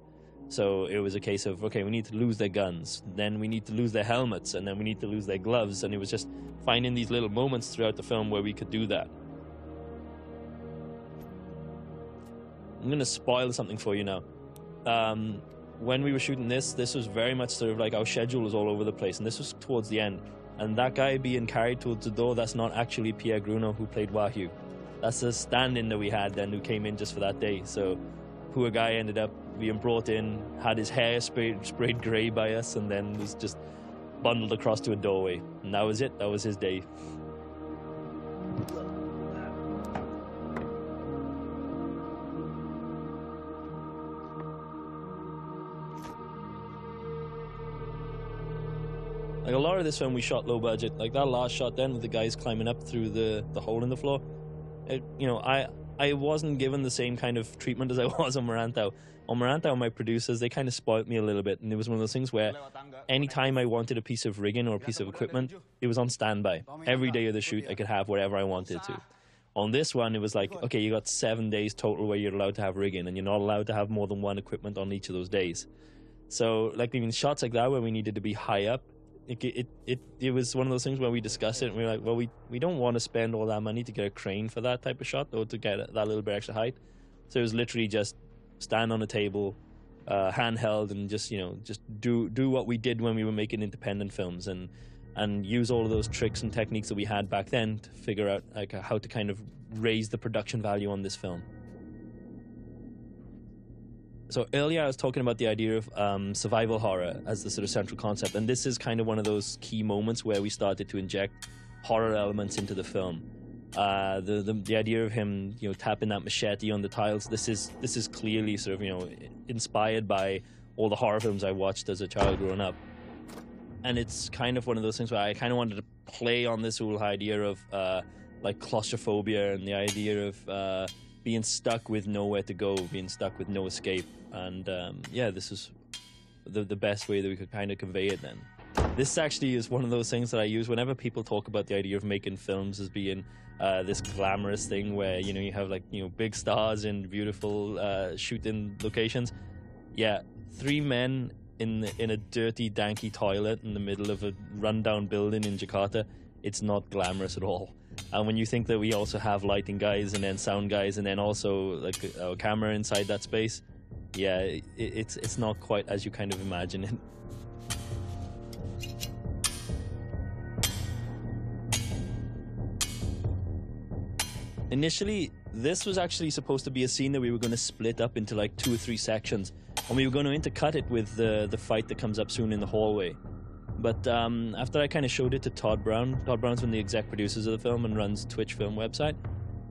So it was a case of okay, we need to lose their guns, then we need to lose their helmets, and then we need to lose their gloves, and it was just finding these little moments throughout the film where we could do that. I'm going to spoil something for you now. Um, when we were shooting this, this was very much sort of like our schedule was all over the place, and this was towards the end. And that guy being carried towards the door, that's not actually Pierre Gruno who played Wahyu. That's a stand-in that we had then who came in just for that day. So poor guy ended up being brought in, had his hair sprayed, <laughs> sprayed grey by us, and then was just bundled across to a doorway. And that was it. That was his day. Like a lot of this film we shot low budget. Like that last shot then with the guys climbing up through the, the hole in the floor. It, you know, I I wasn't given the same kind of treatment <laughs> as I was on Merantau. On Merantau, my producers, they kind of spoiled me a little bit. And it was one of those things where anytime I wanted a piece of rigging or a piece of equipment, it was on standby. Every day of the shoot, I could have whatever I wanted to. On this one, it was like, okay, you got seven days total where you're allowed to have rigging, and you're not allowed to have more than one equipment on each of those days. So, like, even shots like that where we needed to be high up, it, it, it, it was one of those things where we discussed it and we were like, well, we, we don't want to spend all that money to get a crane for that type of shot or to get that little bit extra height. So it was literally just stand on a table, uh, handheld, and just you know just do do what we did when we were making independent films and and use all of those tricks and techniques that we had back then to figure out like how to kind of raise the production value on this film. So earlier I was talking about the idea of um, survival horror as the sort of central concept, and this is kind of one of those key moments where we started to inject horror elements into the film. Uh, the, the the idea of him, you know, tapping that machete on the tiles. This is this is clearly sort of you know inspired by all the horror films I watched as a child growing up, and it's kind of one of those things where I kind of wanted to play on this whole idea of uh, like claustrophobia and the idea of uh, being stuck with nowhere to go, being stuck with no escape, and um, yeah, this is the the best way that we could kind of convey it then. This actually is one of those things that I use whenever people talk about the idea of making films as being uh, this glamorous thing where you know you have like you know big stars in beautiful uh, shooting locations. Yeah, three men in in a dirty, danky toilet in the middle of a rundown building in Jakarta. It's not glamorous at all. And when you think that we also have lighting guys and then sound guys and then also like a camera inside that space, yeah, it, it's it's not quite as you kind of imagine it. Initially, this was actually supposed to be a scene that we were going to split up into like two or three sections, and we were going to intercut it with the the fight that comes up soon in the hallway. But um, after I kind of showed it to Todd Brown, Todd Brown's one of the exec producers of the film and runs Twitch Film website.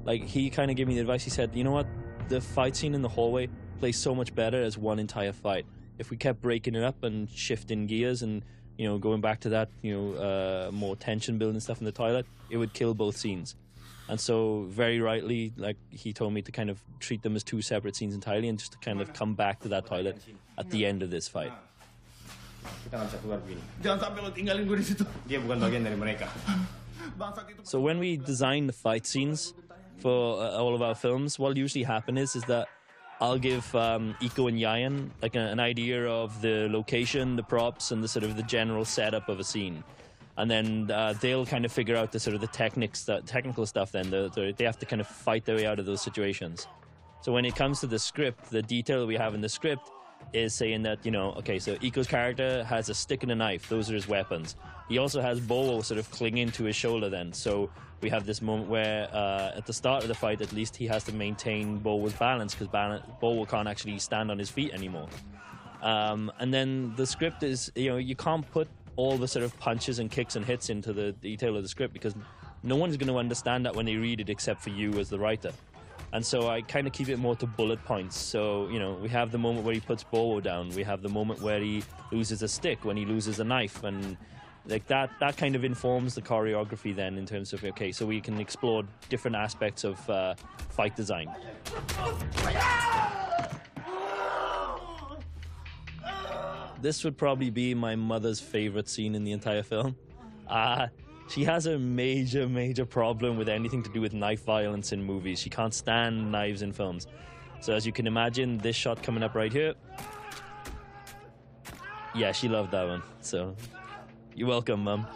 Like he kind of gave me the advice. He said, "You know what? The fight scene in the hallway plays so much better as one entire fight. If we kept breaking it up and shifting gears and you know going back to that, you know, uh, more tension building stuff in the toilet, it would kill both scenes." And so, very rightly, like he told me to kind of treat them as two separate scenes entirely, and just to kind of come back to that toilet at the end of this fight. So when we design the fight scenes for uh, all of our films, what usually happens is is that I'll give um, Iko and Yayan like a, an idea of the location, the props, and the sort of the general setup of a scene, and then uh, they'll kind of figure out the sort of the the technical stuff. Then the, the, they have to kind of fight their way out of those situations. So when it comes to the script, the detail we have in the script is saying that you know, okay, so Iko's character has a stick and a knife; those are his weapons. He also has Bowo sort of clinging to his shoulder. Then, so we have this moment where, uh, at the start of the fight, at least he has to maintain Bowo's balance because Bowo can't actually stand on his feet anymore. Um, and then the script is, you know, you can't put all the sort of punches and kicks and hits into the detail of the script because no one's going to understand that when they read it except for you as the writer. And so I kind of keep it more to bullet points. So, you know, we have the moment where he puts Bowo down. We have the moment where he loses a stick, when he loses a knife. And like that, that kind of informs the choreography then in terms of, okay, so we can explore different aspects of uh, fight design. This would probably be my mother's favorite scene in the entire film. Uh, she has a major, major problem with anything to do with knife violence in movies. She can't stand knives in films. So, as you can imagine, this shot coming up right here. Yeah, she loved that one. So, you're welcome, Mum.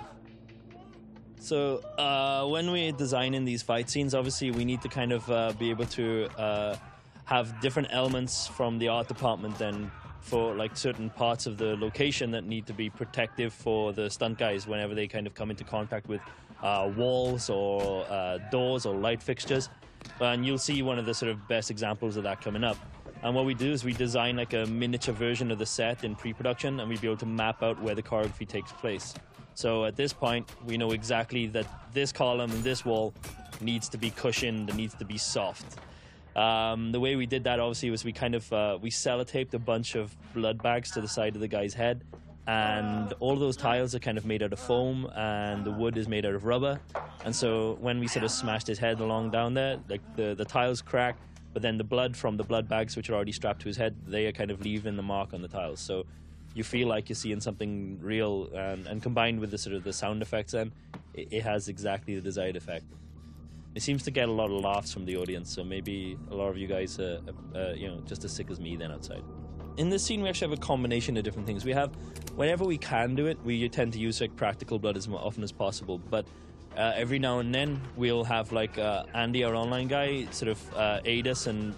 So, uh, when we're designing these fight scenes, obviously we need to kind of uh, be able to uh, have different elements from the art department then for like certain parts of the location that need to be protective for the stunt guys whenever they kind of come into contact with uh, walls or uh, doors or light fixtures. And you'll see one of the sort of best examples of that coming up. And what we do is we design like a miniature version of the set in pre-production, and we'd be able to map out where the choreography takes place. So at this point, we know exactly that this column and this wall needs to be cushioned and needs to be soft. Um, the way we did that obviously was we kind of uh, we sellotaped a bunch of blood bags to the side of the guy's head, and all those tiles are kind of made out of foam, and the wood is made out of rubber. And so when we sort of smashed his head along down there, like the the tiles crack, but then the blood from the blood bags which are already strapped to his head, they are kind of leaving the mark on the tiles. So you feel like you're seeing something real, and, and combined with the sort of the sound effects, then it, it has exactly the desired effect. It seems to get a lot of laughs from the audience, so maybe a lot of you guys are, you know, just as sick as me then outside. In this scene, we actually have a combination of different things. We have, whenever we can do it, we tend to use like practical blood as often as possible. But uh, every now and then, we'll have like uh, Andy, our online guy, sort of uh, aid us and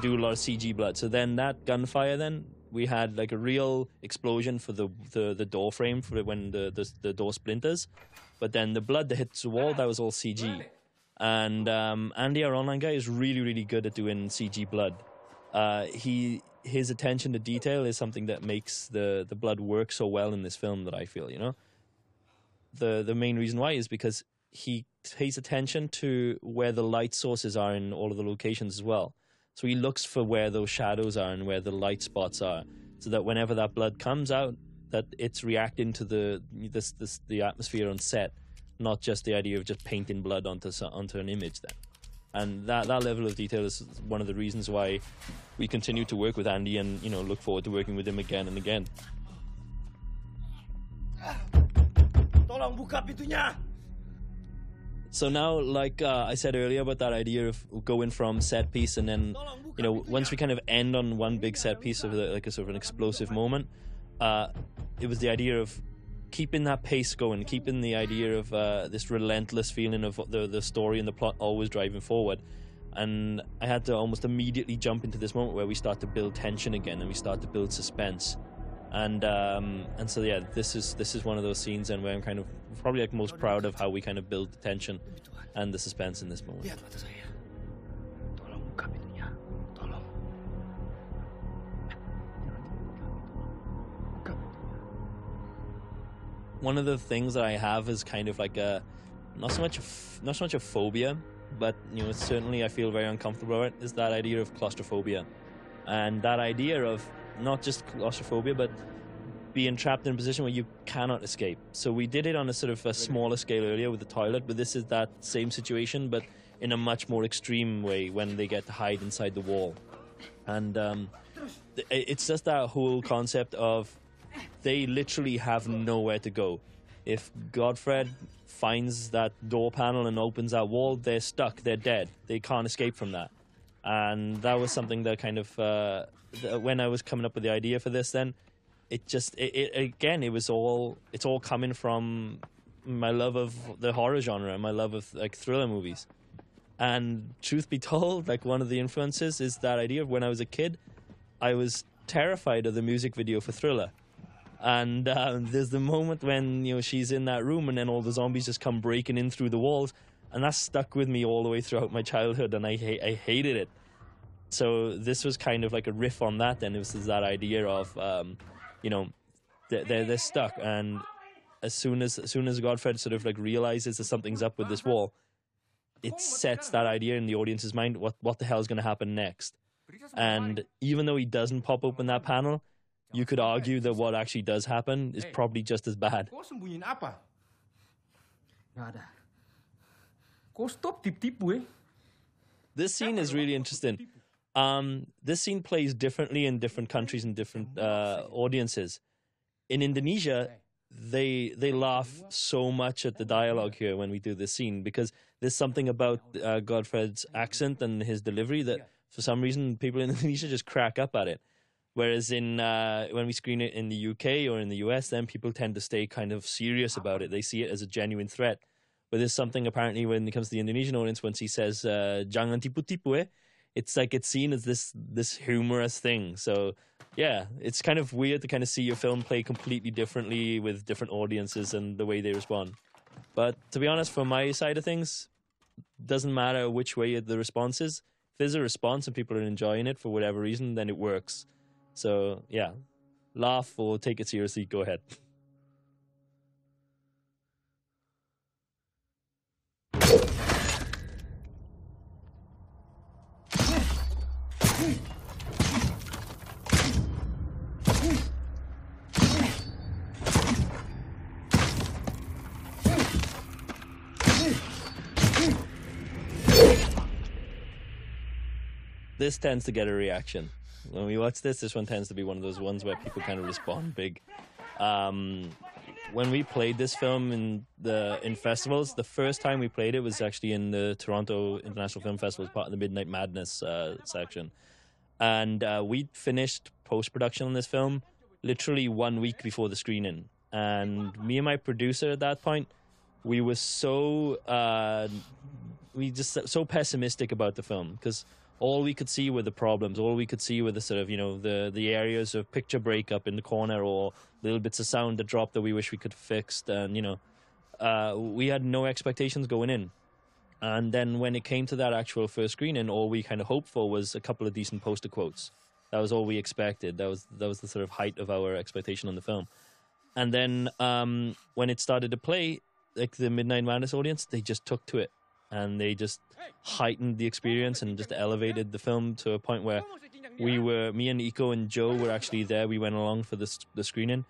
do a lot of CG blood. So then that gunfire, then we had like a real explosion for the the, the door frame for when the, the the door splinters. But then the blood that hits the wall, that was all CG. And um, Andy, our online guy, is really, really good at doing CG blood. Uh, he his attention to detail is something that makes the the blood work so well in this film that I feel, you know. The the main reason why is because he pays attention to where the light sources are in all of the locations as well. So he looks for where those shadows are and where the light spots are, so that whenever that blood comes out, that it's reacting to the this this the atmosphere on set, not just the idea of just painting blood onto onto an image. Then, and that that level of detail is one of the reasons why we continue to work with Andy and you know look forward to working with him again and again. Tolong buka pintunya. So now, like uh, I said earlier about that idea of going from set piece and then, you know, once we kind of end on one big set piece of like a sort of an explosive moment, uh, it was the idea of keeping that pace going, keeping the idea of uh, this relentless feeling of the the story and the plot always driving forward. And I had to almost immediately jump into this moment where we start to build tension again and we start to build suspense. And um, and so yeah, this is this is one of those scenes and where I'm kind of probably like most proud of how we kind of build the tension and the suspense in this moment. One of the things that I have is kind of like a not so much a f- not so much a phobia, but you know certainly I feel very uncomfortable about it. Is that idea of claustrophobia, and that idea of not just claustrophobia, but being trapped in a position where you cannot escape. So we did it on a sort of a smaller scale earlier with the toilet, but this is that same situation, but in a much more extreme way when they get to hide inside the wall, and um, it's just that whole concept of they literally have nowhere to go. If Godfred finds that door panel and opens that wall, they're stuck. They're dead. They can't escape from that. And that was something that kind of uh, when I was coming up with the idea for this, then it just it, it again it was all it's all coming from my love of the horror genre and my love of like thriller movies. And truth be told, like one of the influences is that idea of when I was a kid, I was terrified of the music video for Thriller. And um, there's the moment when you know she's in that room, and then all the zombies just come breaking in through the walls, and that stuck with me all the way throughout my childhood, and I ha- I hated it. So this was kind of like a riff on that. Then it was that idea of, um, you know, they're, they're they're stuck, and as soon as as soon as Godfred sort of like realizes that something's up with this wall, it sets that idea in the audience's mind. What what the hell is going to happen next? And even though he doesn't pop open that panel, you could argue that what actually does happen is probably just as bad. Kau sembunyiin apa? Nggak ada. Kau stop tipu-tipu eh. This scene is really interesting. Um, this scene plays differently in different countries and different uh, audiences. In Indonesia, they they laugh so much at the dialogue here when we do this scene because there's something about uh, Godfred's accent and his delivery that for some reason people in <laughs> Indonesia just crack up at it. Whereas in uh, when we screen it in the UK or in the US, then people tend to stay kind of serious about it. They see it as a genuine threat. But there's something apparently when it comes to the Indonesian audience, once he says uh, "jangan tipu-tipu," eh, it's like it's seen as this this humorous thing. So yeah, it's kind of weird to kind of see your film play completely differently with different audiences and the way they respond. But to be honest, from my side of things, doesn't matter which way the response is. If there's a response and people are enjoying it for whatever reason, then it works. So yeah, laugh or take it seriously. Go ahead. this tends to get a reaction. When we watch this, this one tends to be one of those ones where people kind of respond big. Um, when we played this film in the in festivals, the first time we played it was actually in the Toronto International Film Festival as part of the Midnight Madness uh, section, and uh, we finished post production on this film literally one week before the screening. And me and my producer at that point, we were so uh, we just so pessimistic about the film because all we could see were the problems. All we could see were the sort of you know the the areas of picture breakup in the corner or little bits of sound that dropped that we wish we could fixed. And you know, uh, we had no expectations going in. And then when it came to that actual first screening, all we kind of hoped for was a couple of decent poster quotes. That was all we expected. That was that was the sort of height of our expectation on the film. And then um, when it started to play, like the Midnight Madness audience, they just took to it and they just heightened the experience and just elevated the film to a point where we were me and Iko and Joe were actually there. We went along for the the screening,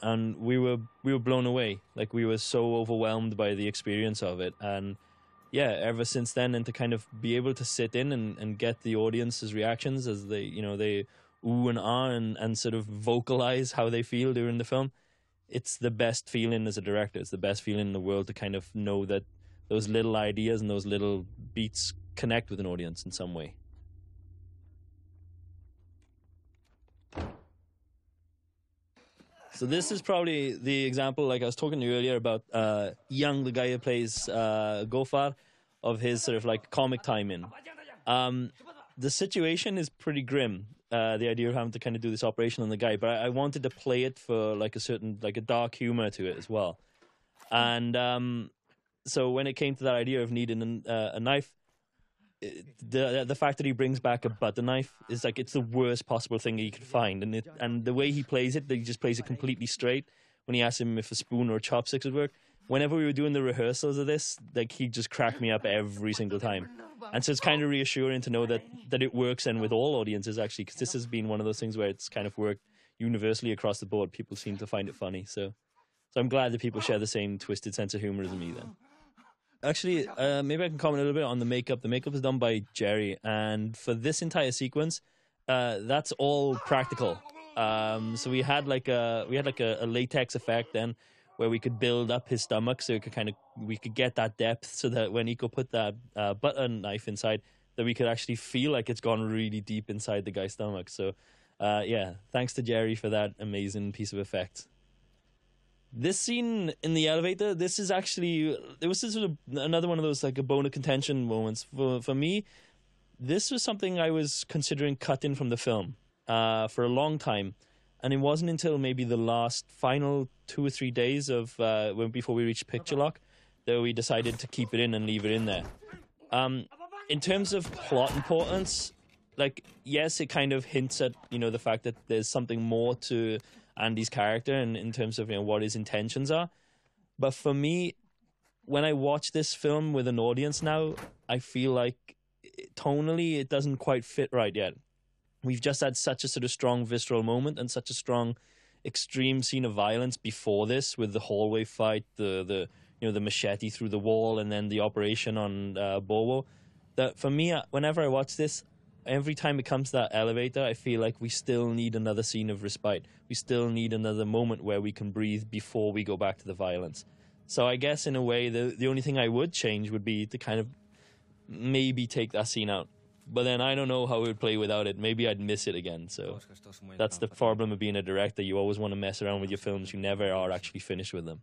and we were we were blown away. Like we were so overwhelmed by the experience of it, and yeah, ever since then, and to kind of be able to sit in and, and get the audience's reactions as they you know they ooh and ah and, and sort of vocalize how they feel during the film. It's the best feeling as a director. It's the best feeling in the world to kind of know that those little ideas and those little beats connect with an audience in some way. So this is probably the example, like I was talking to you earlier about uh, Iang, the guy who plays uh, Gofar, of his sort of like comic timing. Um, the situation is pretty grim. Uh, the idea of having to kind of do this operation on the guy, but I, I, wanted to play it for like a certain like a dark humor to it as well. And um, so when it came to that idea of needing a, uh, a knife, the the fact that he brings back a butter knife is like it's the worst possible thing he could find, and it, and the way he plays it, he just plays it completely straight. When he asked him if a spoon or a chopsticks would work, whenever we were doing the rehearsals of this, like he just cracked me up every single time. And so it's kind of reassuring to know that that it works and with all audiences actually, because this has been one of those things where it's kind of worked universally across the board. People seem to find it funny, so so I'm glad that people share the same twisted sense of humor as me. Then. Actually, uh, maybe I can comment a little bit on the makeup. The makeup is done by Jerry, and for this entire sequence, uh, that's all practical. Um, so we had like a we had like a, a, latex effect then, where we could build up his stomach, so we could kind of we could get that depth, so that when Iko put that uh, butter knife inside, that we could actually feel like it's gone really deep inside the guy's stomach. So, uh, yeah, thanks to Jerry for that amazing piece of effect this scene in the elevator, this is actually it was sort of another one of those like a bone of contention moments for for me. This was something I was considering cutting from the film uh, for a long time, and it wasn't until maybe the last final two or three days of uh, before we reached picture lock that we decided to keep it in and leave it in there. Um, in terms of plot importance, like yes, it kind of hints at you know the fact that there's something more to Andy's character and in terms of you know what his intentions are. But for me, when I watch this film with an audience now, I feel like tonally it doesn't quite fit right yet. We've just had such a sort of strong visceral moment and such a strong extreme scene of violence before this with the hallway fight, the the you know the machete through the wall, and then the operation on uh. That for me, uh, whenever I watch this, every time it comes to that elevator, I feel like we still need another scene of respite. We still need another moment where we can breathe before we go back to the violence. So I guess in a way, the the only thing I would change would be to kind of maybe take that scene out. But then I don't know how it would play without it. Maybe I'd miss it again. So that's the problem of being a director. You always want to mess around with your films. You never are actually finished with them.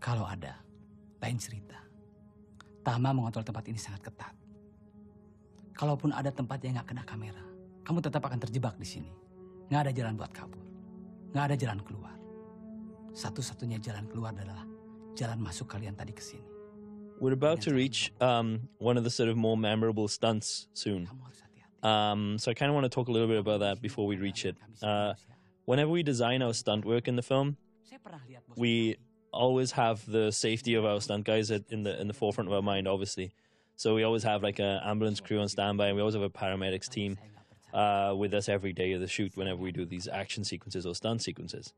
Kalau ada, lain cerita. Tama mengontrol tempat ini sangat ketat. Kalaupun ada tempat yang nggak kena kamera, kamu tetap akan terjebak di sini. Nggak ada jalan buat kabur. Nggak ada jalan keluar. Satu-satunya jalan keluar adalah jalan masuk kalian tadi ke sini. We're about to reach um, one of the sort of more memorable stunts soon. Um, so I kind of want to talk a little bit about that before we reach it. Uh, whenever we design our stunt work in the film, we always have the safety of our stunt guys in the in the forefront of our mind, obviously. So we always have like an ambulance crew on standby, and we always have a paramedics team uh, with us every day of the shoot whenever we do these action sequences or stunt sequences.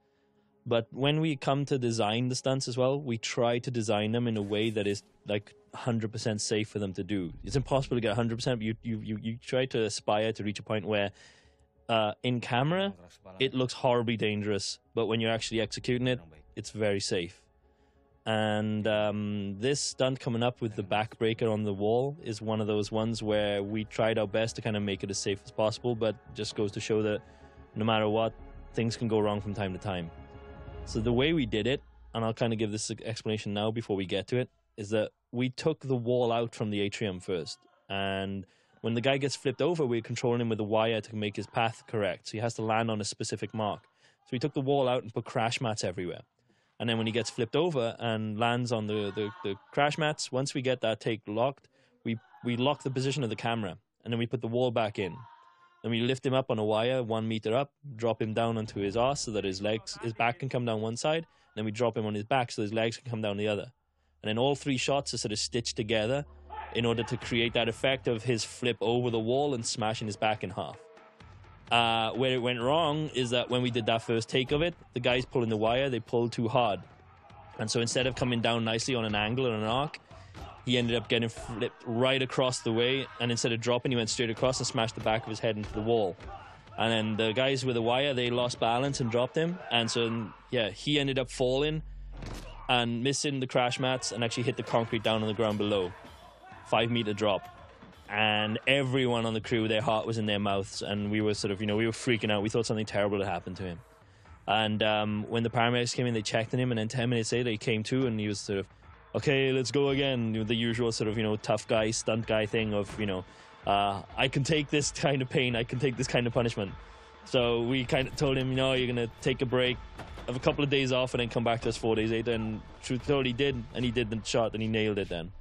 But when we come to design the stunts as well, we try to design them in a way that is like 100% safe for them to do. It's impossible to get 100%, but you, you, you, you try to aspire to reach a point where uh, in camera, it looks horribly dangerous, but when you're actually executing it, it's very safe. And um, this stunt coming up with the backbreaker on the wall is one of those ones where we tried our best to kind of make it as safe as possible, but just goes to show that no matter what, things can go wrong from time to time. So the way we did it, and I'll kind of give this explanation now before we get to it, is that we took the wall out from the atrium first, and when the guy gets flipped over, we're controlling him with a wire to make his path correct. So he has to land on a specific mark. So we took the wall out and put crash mats everywhere. And then when he gets flipped over and lands on the, the, the crash mats, once we get that take locked, we, we lock the position of the camera and then we put the wall back in. Then we lift him up on a wire one meter up, drop him down onto his ass so that his legs, his back can come down one side. Then we drop him on his back so his legs can come down the other. And then all three shots are sort of stitched together in order to create that effect of his flip over the wall and smashing his back in half. Uh, where it went wrong is that when we did that first take of it, the guys pulling the wire, they pulled too hard. And so instead of coming down nicely on an angle or an arc, he ended up getting flipped right across the way. And instead of dropping, he went straight across and smashed the back of his head into the wall. And then the guys with the wire, they lost balance and dropped him. And so, yeah, he ended up falling and missing the crash mats and actually hit the concrete down on the ground below. Five meter drop and everyone on the crew, their heart was in their mouths, and we were sort of, you know, we were freaking out. We thought something terrible had happened to him. And um, when the paramedics came in, they checked on him, and then 10 minutes later, he came to, and he was sort of, okay, let's go again. The usual sort of, you know, tough guy, stunt guy thing of, you know, uh, I can take this kind of pain, I can take this kind of punishment. So we kind of told him, you know, you're going to take a break, have a couple of days off, and then come back to us four days later. And truth told, he did, and he did the shot, and he nailed it then.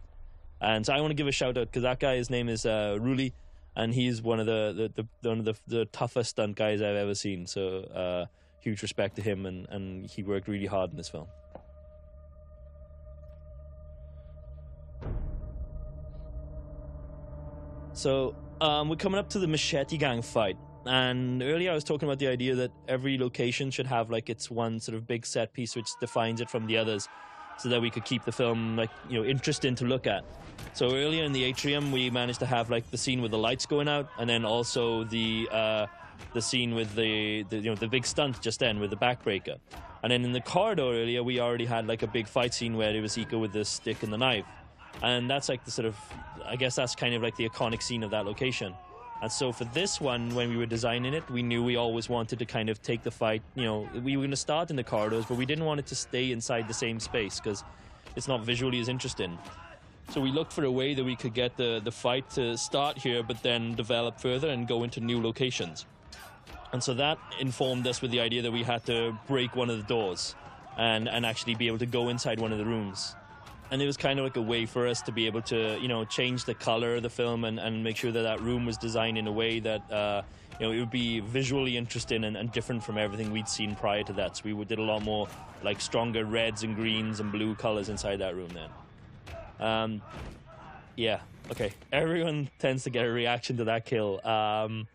And so I want to give a shout out because that guy, his name is uh, Ruli, and he's one of the, the, the one of the, the toughest stunt guys I've ever seen. So uh, huge respect to him, and, and he worked really hard in this film. So um, we're coming up to the Machete Gang fight. And earlier I was talking about the idea that every location should have like its one sort of big set piece which defines it from the others so that we could keep the film like you know interesting to look at. So earlier in the atrium, we managed to have like the scene with the lights going out, and then also the uh, the scene with the, the you know the big stunt just then with the backbreaker. And then in the corridor earlier, we already had like a big fight scene where it was Iko with the stick and the knife, and that's like the sort of I guess that's kind of like the iconic scene of that location. And so for this one, when we were designing it, we knew we always wanted to kind of take the fight. You know, we were going to start in the corridors, but we didn't want it to stay inside the same space because it's not visually as interesting. So we looked for a way that we could get the, the fight to start here, but then develop further and go into new locations. And so that informed us with the idea that we had to break one of the doors and, and actually be able to go inside one of the rooms. And it was kind of like a way for us to be able to you know change the color of the film and, and make sure that that room was designed in a way that uh, you know it would be visually interesting and, and, different from everything we'd seen prior to that. So we did a lot more like stronger reds and greens and blue colors inside that room then um, yeah okay everyone tends to get a reaction to that kill um,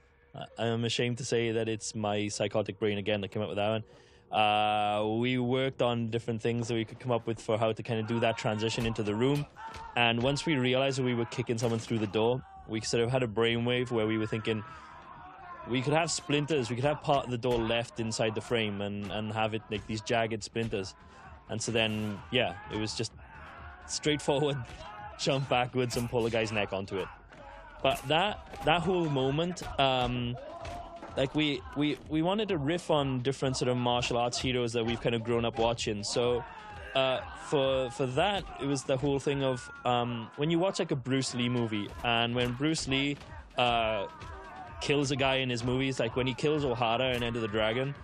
i'm ashamed to say that it's my psychotic brain again that came up with that one uh, we worked on different things that we could come up with for how to kind of do that transition into the room. And once we realized that we were kicking someone through the door, we sort of had a brainwave where we were thinking we could have splinters, we could have part of the door left inside the frame and, and have it like these jagged splinters. And so then, yeah, it was just straightforward jump backwards and pull a guy's neck onto it. But that that whole moment, um, like we we we wanted to riff on different sort of martial arts heroes that we've kind of grown up watching. So uh, for for that, it was the whole thing of um, when you watch like a Bruce Lee movie, and when Bruce Lee uh, kills a guy in his movies, like when he kills O'Hara in Enter the Dragon,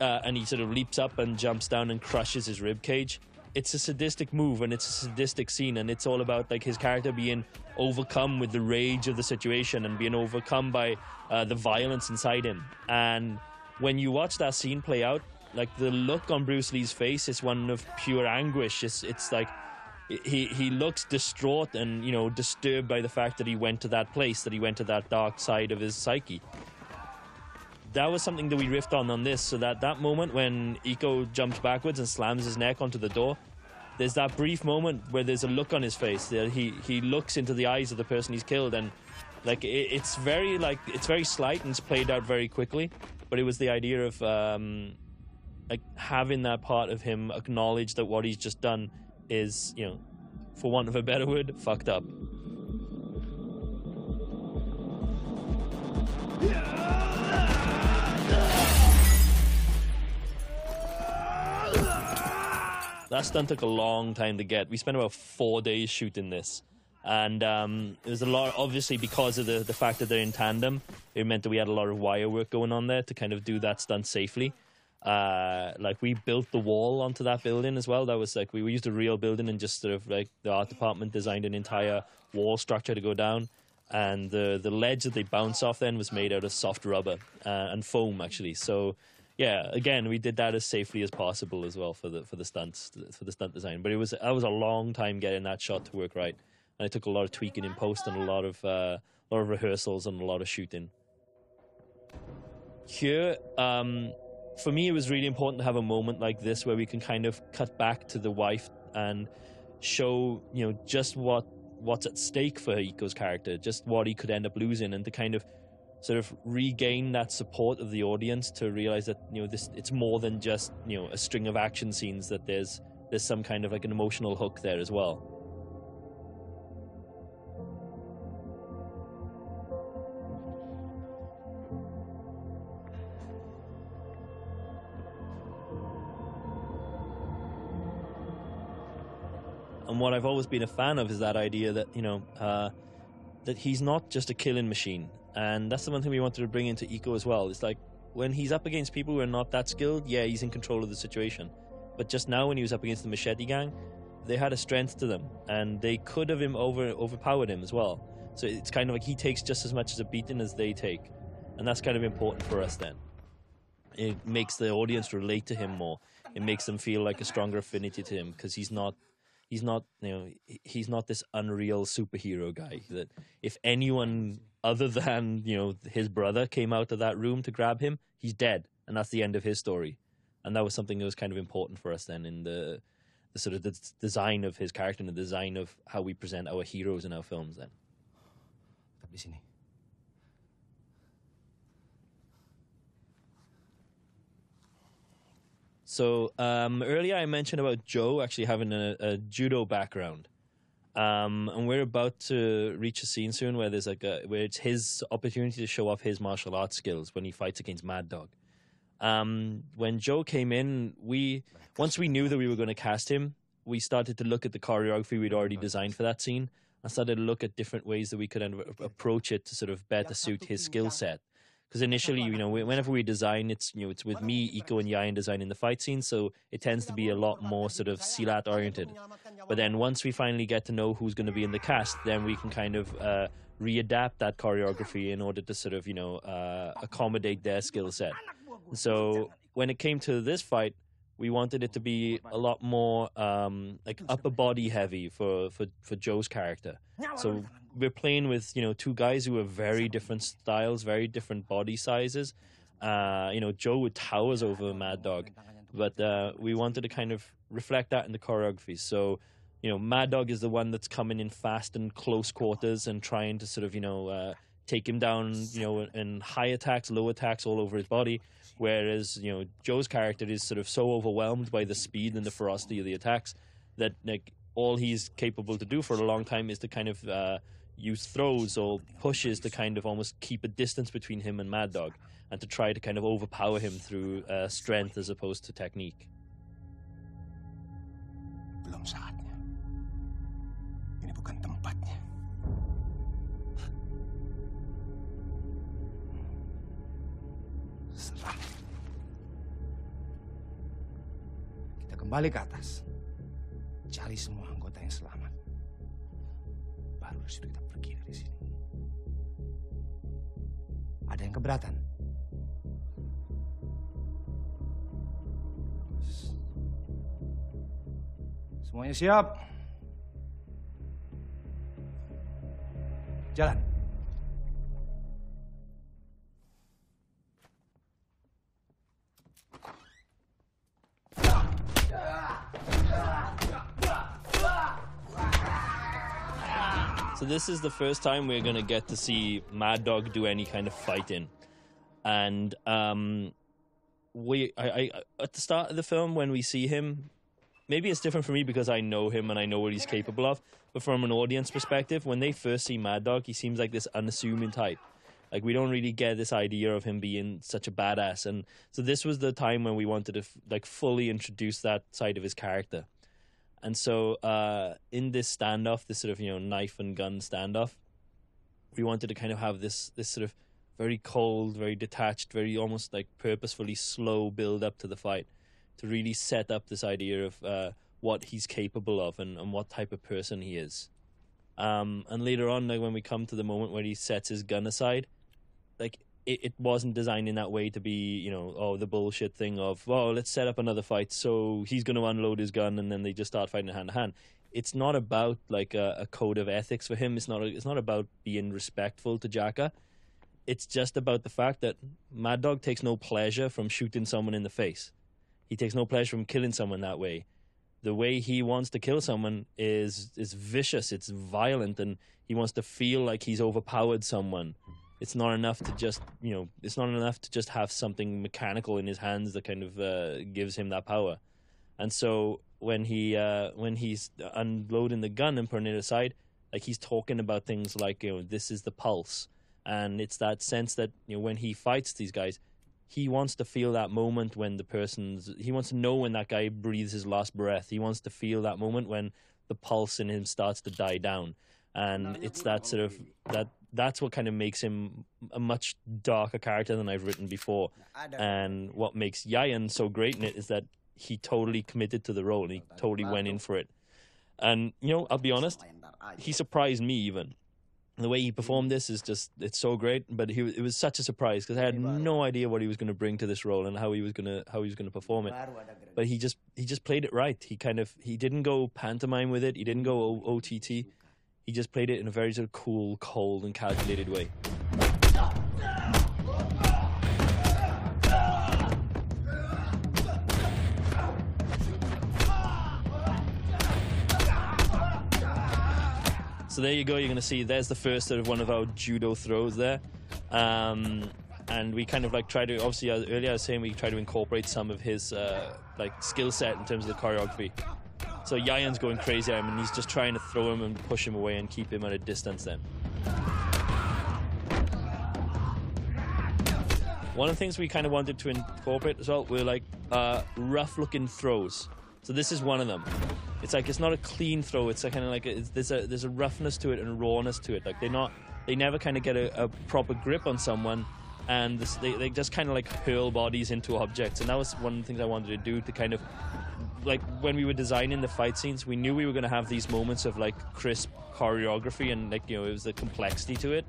uh, and he sort of leaps up and jumps down and crushes his rib cage it's a sadistic move and it's a sadistic scene and it's all about like his character being overcome with the rage of the situation and being overcome by uh, the violence inside him. And when you watch that scene play out like the look on bruce lee's face is one of pure anguish. It's, it's like he he looks distraught and you know disturbed by the fact that he went to that place that he went to that dark side of his psyche that was something that we riffed on on this. So that that moment when Iko jumps backwards and slams his neck onto the door, there's that brief moment where there's a look on his face. He he looks into the eyes of the person he's killed, and like it, it's very like it's very slight and it's played out very quickly. But it was the idea of um, like having that part of him acknowledge that what he's just done is you know, for want of a better word, fucked up. That stunt took a long time to get. We spent about four days shooting this. And um, it was a lot, obviously, because of the, the fact that they're in tandem, it meant that we had a lot of wire work going on there to kind of do that stunt safely. Uh, like, we built the wall onto that building as well. That was like, we, used a real building and just sort of like the art department designed an entire wall structure to go down. And the, the ledge that they bounce off then was made out of soft rubber uh, and foam, actually. So yeah, again, we did that as safely as possible as well for the for the stunts for the stunt design. But it was that was a long time getting that shot to work right, and it took a lot of tweaking in post and a lot of uh, a lot of rehearsals and a lot of shooting. Here, um, for me, it was really important to have a moment like this where we can kind of cut back to the wife and show you know just what what's at stake for Iko's character, just what he could end up losing, and to kind of sort of regain that support of the audience to realize that you know this it's more than just you know a string of action scenes that there's there's some kind of like an emotional hook there as well. And what I've always been a fan of is that idea that you know uh, that he's not just a killing machine and that's the one thing we wanted to bring into Iko as well. It's like when he's up against people who are not that skilled, yeah, he's in control of the situation. But just now, when he was up against the Machete Gang, they had a strength to them, and they could have him over overpowered him as well. So it's kind of like he takes just as much as a beating as they take, and that's kind of important for us. Then it makes the audience relate to him more. It makes them feel like a stronger affinity to him because he's not he's not you know he's not this unreal superhero guy that if anyone other than you know his brother came out of that room to grab him, he's dead, and that's the end of his story. And that was something that was kind of important for us then in the the sort of the design of his character and the design of how we present our heroes in our films. Then. Tetap di sini. So um, earlier I mentioned about Joe actually having a, a judo background. Um, and we're about to reach a scene soon where there's like a where it's his opportunity to show off his martial arts skills when he fights against Mad Dog. Um, when Joe came in, we once we knew that we were going to cast him, we started to look at the choreography we'd already designed for that scene and started to look at different ways that we could approach it to sort of better suit his skill set because initially, you know, whenever we design, it's you know, it's with me, Iko, and Yayan designing the fight scene, so it tends to be a lot more sort of silat oriented. But then once we finally get to know who's going to be in the cast, then we can kind of uh, readapt that choreography in order to sort of you know uh, accommodate their skill set. So when it came to this fight, we wanted it to be a lot more um, like upper body heavy for, for, for Joe's character. So we're playing with you know two guys who have very different styles, very different body sizes. Uh, you know, Joe towers over Mad Dog, but uh, we wanted to kind of reflect that in the choreography. So, you know, Mad Dog is the one that's coming in fast and close quarters and trying to sort of you know uh, take him down, you know, in high attacks, low attacks all over his body. Whereas you know Joe's character is sort of so overwhelmed by the speed and the ferocity of the attacks that like all he's capable to do for a long time is to kind of uh, use throws or pushes to kind of almost keep a distance between him and Mad Dog and to try to kind of overpower him through uh, strength as opposed to technique. Belum saatnya. Ini bukan tempatnya. Serah. Kita kembali ke atas. Cari semua anggota yang selamat. Baru disitu kita Ada yang keberatan? Semuanya siap? Jalan. So this is the first time we're gonna get to see Mad Dog do any kind of fighting, and um, we I, I at the start of the film when we see him, maybe it's different for me because I know him and I know what he's capable of. But from an audience perspective, when they first see Mad Dog, he seems like this unassuming type. Like we don't really get this idea of him being such a badass, and so this was the time when we wanted to f- like fully introduce that side of his character. And so uh, in this standoff, this sort of you know knife and gun standoff, we wanted to kind of have this this sort of very cold, very detached, very almost like purposefully slow build up to the fight to really set up this idea of uh, what he's capable of and, and what type of person he is. Um, and later on, like when we come to the moment where he sets his gun aside, like it, it wasn't designed in that way to be, you know, oh the bullshit thing of oh let's set up another fight so he's going to unload his gun and then they just start fighting hand to hand. It's not about like a, a code of ethics for him. It's not. It's not about being respectful to Jaka. It's just about the fact that Mad Dog takes no pleasure from shooting someone in the face. He takes no pleasure from killing someone that way. The way he wants to kill someone is is vicious. It's violent, and he wants to feel like he's overpowered someone. It's not enough to just you know. It's not enough to just have something mechanical in his hands that kind of uh, gives him that power. And so when he uh, when he's unloading the gun and putting it aside, like he's talking about things like you know this is the pulse, and it's that sense that you know when he fights these guys, he wants to feel that moment when the person's he wants to know when that guy breathes his last breath. He wants to feel that moment when the pulse in him starts to die down, and it's that sort of that that's what kind of makes him a much darker character than I've written before. And what makes Yayan so great in it is that he totally committed to the role and he totally went in for it. And you know, I'll be honest, he surprised me even. The way he performed this is just it's so great, but he it was such a surprise because I had no idea what he was going to bring to this role and how he was going to how he was going to perform it. But he just he just played it right. He kind of he didn't go pantomime with it. He didn't go OTT. He just played it in a very sort of cool, cold, and calculated way. So there you go. You're going to see there's the first sort of one of our judo throws there. Um, and we kind of like try to, obviously, earlier I was saying, we try to incorporate some of his uh, like skill set in terms of the choreography. So Yayan's going crazy at him and he's just trying to throw him and push him away and keep him at a distance then. One of the things we kind of wanted to incorporate as well were like uh, rough looking throws. So this is one of them. It's like it's not a clean throw. It's kind of like a, there's a there's a roughness to it and a rawness to it. Like they're not they never kind of get a, a proper grip on someone, and this, they they just kind of like hurl bodies into objects. And that was one of the things I wanted to do to kind of like when we were designing the fight scenes, we knew we were going to have these moments of like crisp choreography and like you know it was the complexity to it,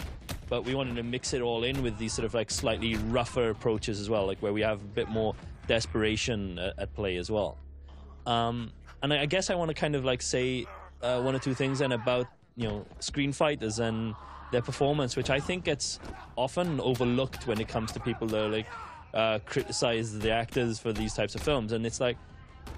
but we wanted to mix it all in with these sort of like slightly rougher approaches as well, like where we have a bit more desperation at, at play as well. Um, and I I guess I want to kind of like say uh, one or two things then about you know screen fighters and their performance, which I think gets often overlooked when it comes to people that are like uh, criticize the actors for these types of films, and it's like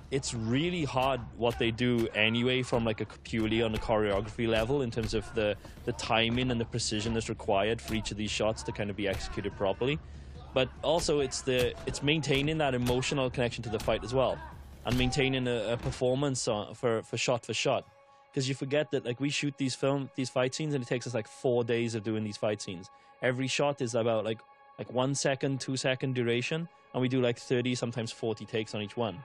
it's really hard what they do anyway from like a purely on a choreography level in terms of the the timing and the precision that's required for each of these shots to kind of be executed properly. But also it's the it's maintaining that emotional connection to the fight as well and maintaining a, a performance on, for for shot for shot. Because you forget that like we shoot these film these fight scenes and it takes us like four days of doing these fight scenes. Every shot is about like like one second two second duration and we do like 30 sometimes 40 takes on each one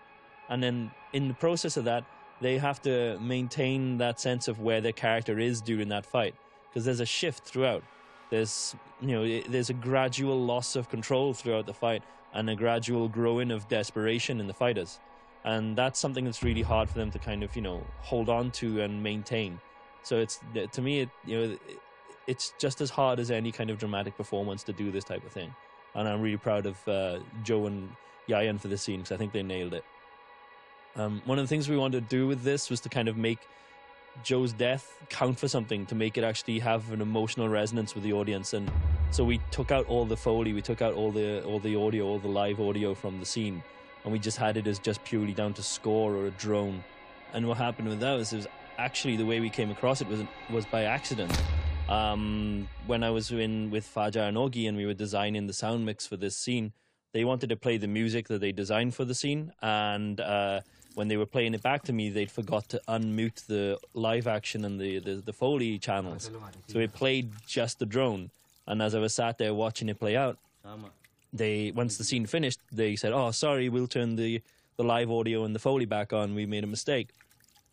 and then in the process of that they have to maintain that sense of where their character is during that fight. Because there's a shift throughout. There's you know there's a gradual loss of control throughout the fight and a gradual growing of desperation in the fighters. And that's something that's really hard for them to kind of you know hold on to and maintain. So it's to me it you know it's just as hard as any kind of dramatic performance to do this type of thing. And i'm really proud of uh, joe and yayan for this scene because i think they nailed it um, one of the things we wanted to do with this was to kind of make Joe's death count for something, to make it actually have an emotional resonance with the audience. And so we took out all the foley, we took out all the all the audio, all the live audio from the scene, and we just had it as just purely down to score or a drone. And what happened with that was was actually the way we came across it was was by accident. Um, when I was in with Fajar and Ogi and we were designing the sound mix for this scene, they wanted to play the music that they designed for the scene, and uh, when they were playing it back to me, they'd forgot to unmute the live action and the, the, the Foley channels. So it played just the drone. And as I was sat there watching it play out, they once the scene finished, they said, "Oh, sorry, we'll turn the the live audio and the Foley back on. We made a mistake."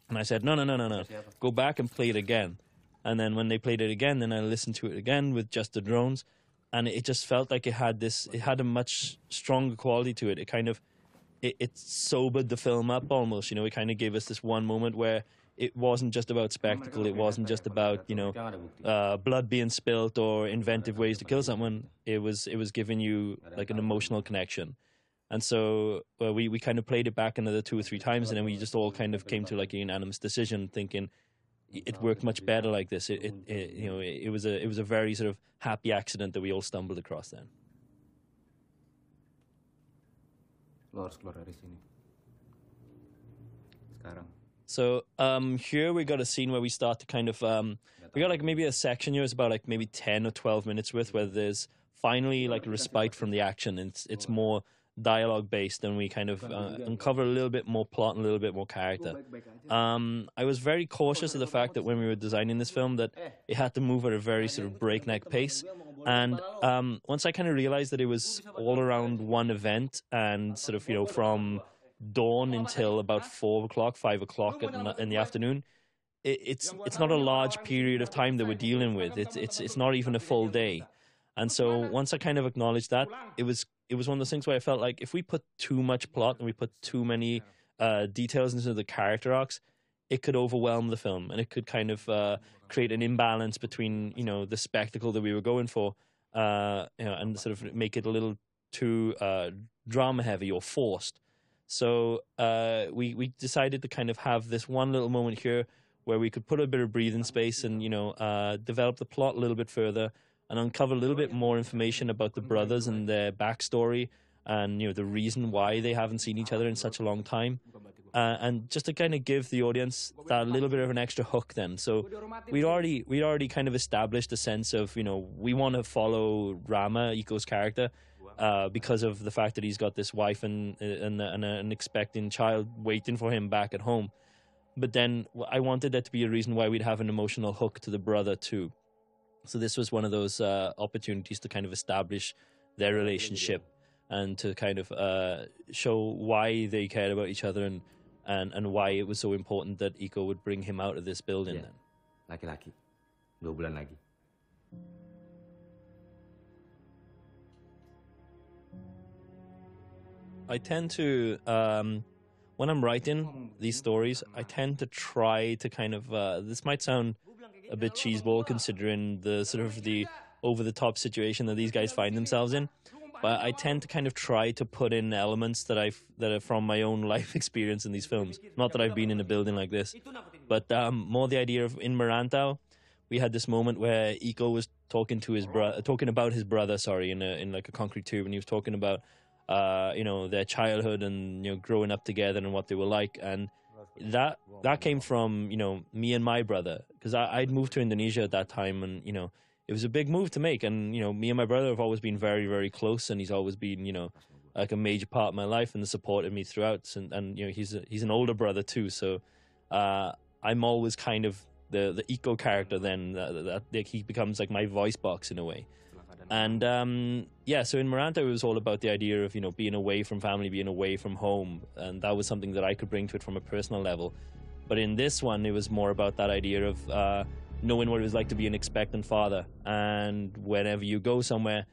And I said, "No, no, no, no, no. Go back and play it again." And then when they played it again, then I listened to it again with just the drones, and it just felt like it had this. It had a much stronger quality to it. It kind of it, it sobered the film up almost. You know, it kind of gave us this one moment where it wasn't just about spectacle. It wasn't just about you know uh, blood being spilt or inventive ways to kill someone. It was it was giving you like an emotional connection. And so uh, we we kind of played it back another two or three times, and then we just all kind of came to like a unanimous decision, thinking it worked much better like this. It, it, it you know it, it was a it was a very sort of happy accident that we all stumbled across then. Lo harus keluar dari sini. Sekarang. So um, here we got a scene where we start to kind of um, we got like maybe a section here is about like maybe ten or twelve minutes worth where there's finally like a respite from the action. It's it's more dialogue based and we kind of uh, uncover a little bit more plot and a little bit more character. Um, I was very cautious of the fact that when we were designing this film that it had to move at a very sort of breakneck pace. And um, once I kind of realized that it was all around one event and sort of you know from dawn until about four o'clock, five o'clock in the, afternoon. It, it's it's not a large period of time that we're dealing with. It's it's it's not even a full day, and so once I kind of acknowledged that, it was it was one of those things where I felt like if we put too much plot and we put too many uh, details into the character arcs, it could overwhelm the film and it could kind of uh, create an imbalance between you know the spectacle that we were going for, uh, you know, and sort of make it a little too uh, drama heavy or forced. So uh, we we decided to kind of have this one little moment here where we could put a bit of breathing space and you know uh, develop the plot a little bit further and uncover a little bit more information about the brothers and their backstory and you know the reason why they haven't seen each other in such a long time. Uh, and just to kind of give the audience that little bit of an extra hook then so we'd already we'd already kind of established a sense of you know we want to follow rama iko's character uh, because of the fact that he's got this wife and and, and an expecting child waiting for him back at home. But then I wanted that to be a reason why we'd have an emotional hook to the brother too. So this was one of those uh, opportunities to kind of establish their relationship and to kind of uh, show why they cared about each other and, and and why it was so important that Iko would bring him out of this building. Iya. Then. Laki-laki. Dua bulan lagi. I tend to um, when I'm writing these stories, I tend to try to kind of uh, this might sound a bit cheeseball considering the sort of the over the top situation that these guys find themselves in. But I tend to kind of try to put in elements that I that are from my own <laughs> life experience in these films. Not that I've been in a building like this, but um, more the idea of in Merantau, we had this moment where Iko was talking to his brother, talking about his brother. Sorry, in a, in like a concrete tube, and he was talking about uh, you know their childhood and you know growing up together and what they were like and that that came from you know me and my brother because I'd moved to Indonesia at that time and you know it was a big move to make. And you know me and my brother have always been very very close and he's always been you know like a major part of my life and the supported me throughout. And, and you know he's a, he's an older brother too. So uh, I'm always kind of the the Iko character then that, that, that he becomes like my voice box in a way. And um, yeah, so in Merantau, it was all about the idea of you know being away from family, being away from home, and that was something that I could bring to it from a personal level. But in this one, it was more about that idea of uh, knowing what it was like to be an expectant father, and whenever you go somewhere,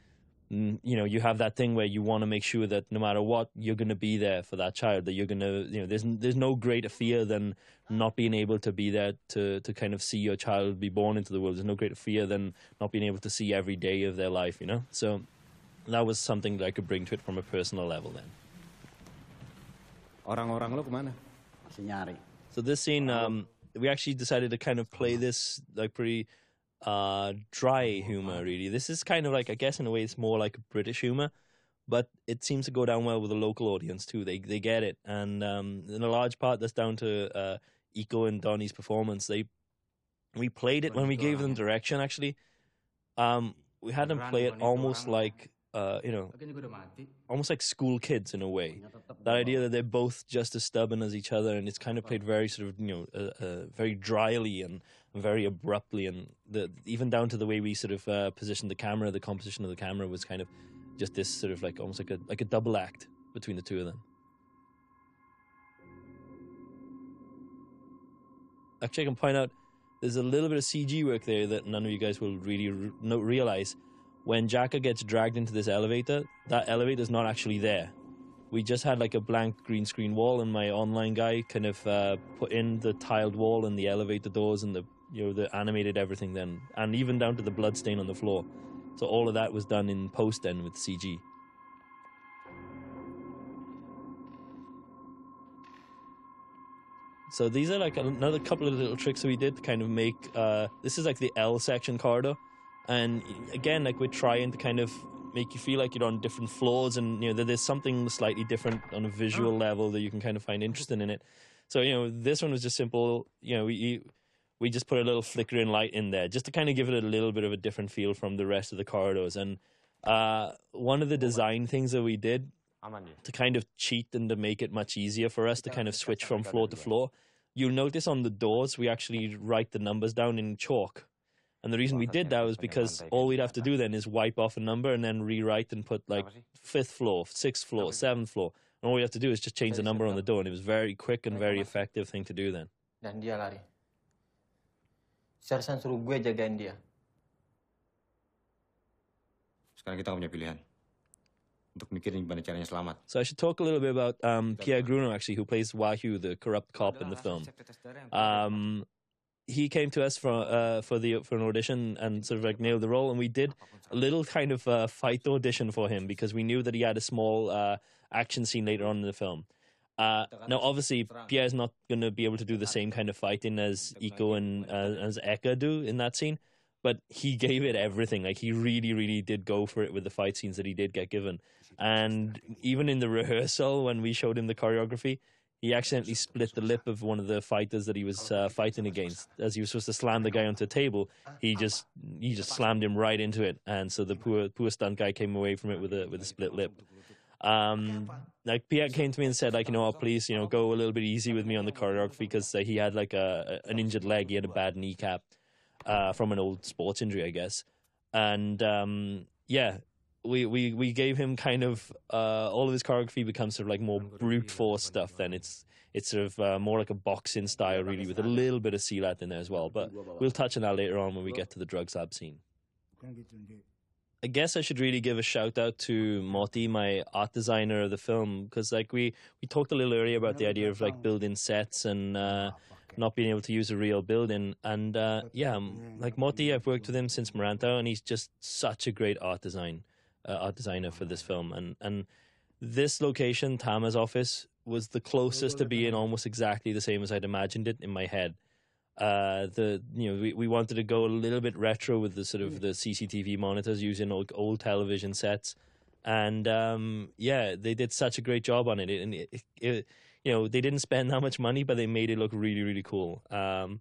mm, you know you have that thing where you want to make sure that no matter what, you're going to be there for that child. That you're going to, you know, there's there's no greater fear than not being able to be there to to kind of see your child be born into the world. There's no greater fear than not being able to see every day of their life. You know, so that was something that I could bring to it from a personal level. Then, Orang-orang lo kemana? Masih nyari. so this scene, um, we actually decided to kind of play this like pretty uh dry humor. Really, this is kind of like I guess in a way it's more like British humor. But it seems to go down well with the local audience too. They they get it, and um, in a large part that's down to uh, Iko and Donny's performance. They we played it when we gave them direction. Actually, um, we had them play it almost like uh, you know, Lagian juga udah mati. almost like school kids in a way. That idea that they're both just as stubborn as each other, and it's kind of played very sort of you know, uh, uh, very dryly and very abruptly, and the even down to the way we sort of uh, positioned the camera, the composition of the camera was kind of just this sort of like almost like a like a double act between the two of them. Actually, I can point out there's a little bit of CG work there that none of you guys will really re- no, realize. When Jaka gets dragged into this elevator, that elevator is not actually there. We just had like a blank green screen wall, and my online guy kind of uh, put in the tiled wall and the elevator doors and the you know the animated everything then, and even down to the blood stain on the floor. So all of that was done in post then with CG. So these are like another couple of little tricks that we did to kind of make. Uh, this is like the L section corridor, and again, like we're trying to kind of make you feel like you're on different floors, and you know that there's something slightly different on a visual level that you can kind of find interesting in it. So you know, this one was just simple. You know, we we just put a little flickering light in there just to kind of give it a little bit of a different feel from the rest of the corridors. And uh, one of the design things that we did to kind of cheat and to make it much easier for us to kind of switch from floor to floor. You'll notice on the doors we actually write the numbers down in chalk. And the reason we did that was because all we'd have to do then is wipe off a number and then rewrite and put like fifth floor, sixth floor, seventh floor. And all we have to do is just change the number on the door. And it was very quick and very effective thing to do then. Dan dia lari. Sersan suruh gue jagain dia. Sekarang kita nggak punya pilihan. Untuk mikirin gimana caranya selamat. So I should talk a little bit about um, Pierre Gruno, actually, who plays Wahyu, the corrupt cop in the film. Um, he came to us for uh, for the for an audition and sort of like nailed the role, and we did a little kind of uh, fight audition for him because we knew that he had a small uh, action scene later on in the film. Uh, now, obviously, Pierre's not going to be able to do the same kind of fighting as Iko and uh, as Eka do in that scene, but he <laughs> gave it everything. Like he really, really did go for it with the fight scenes that he did get given. And even in the rehearsal, when we showed him the choreography, he accidentally split the lip of one of the fighters that he was uh, fighting against. As he was supposed to slam the guy onto a table, he just he just slammed him right into it, and so the poor poor stunt guy came away from it with a with a split lip. Um, like Pierre came to me and said, like, you know, please, you know, go a little bit easy with me on the choreography because uh, he had like a an injured leg, he had a bad kneecap uh, from an old sports injury, I guess, and um, yeah, we, we we gave him kind of uh, all of his choreography becomes sort of like more brute force stuff. Then it's it's sort of uh, more like a boxing style, really, with a little bit of silat in there as well. But we'll touch on that later on when we get to the drugs lab scene. I guess I should really give a shout out to Moti, my art designer of the film, because like we we talked a little earlier about the idea of like building sets and uh, not being able to use a real building. And uh, yeah, like Moti, I've worked with him since Merantau, and he's just such a great art design uh, art designer for this film. And and this location, Tama's office, was the closest to being almost exactly the same as I'd imagined it in my head. Uh, the you know we, we wanted to go a little bit retro with the sort of the CCTV monitors using old, old television sets, and um, yeah, they did such a great job on it. And it, it, it, you know they didn't spend that much money, but they made it look really really cool. Um,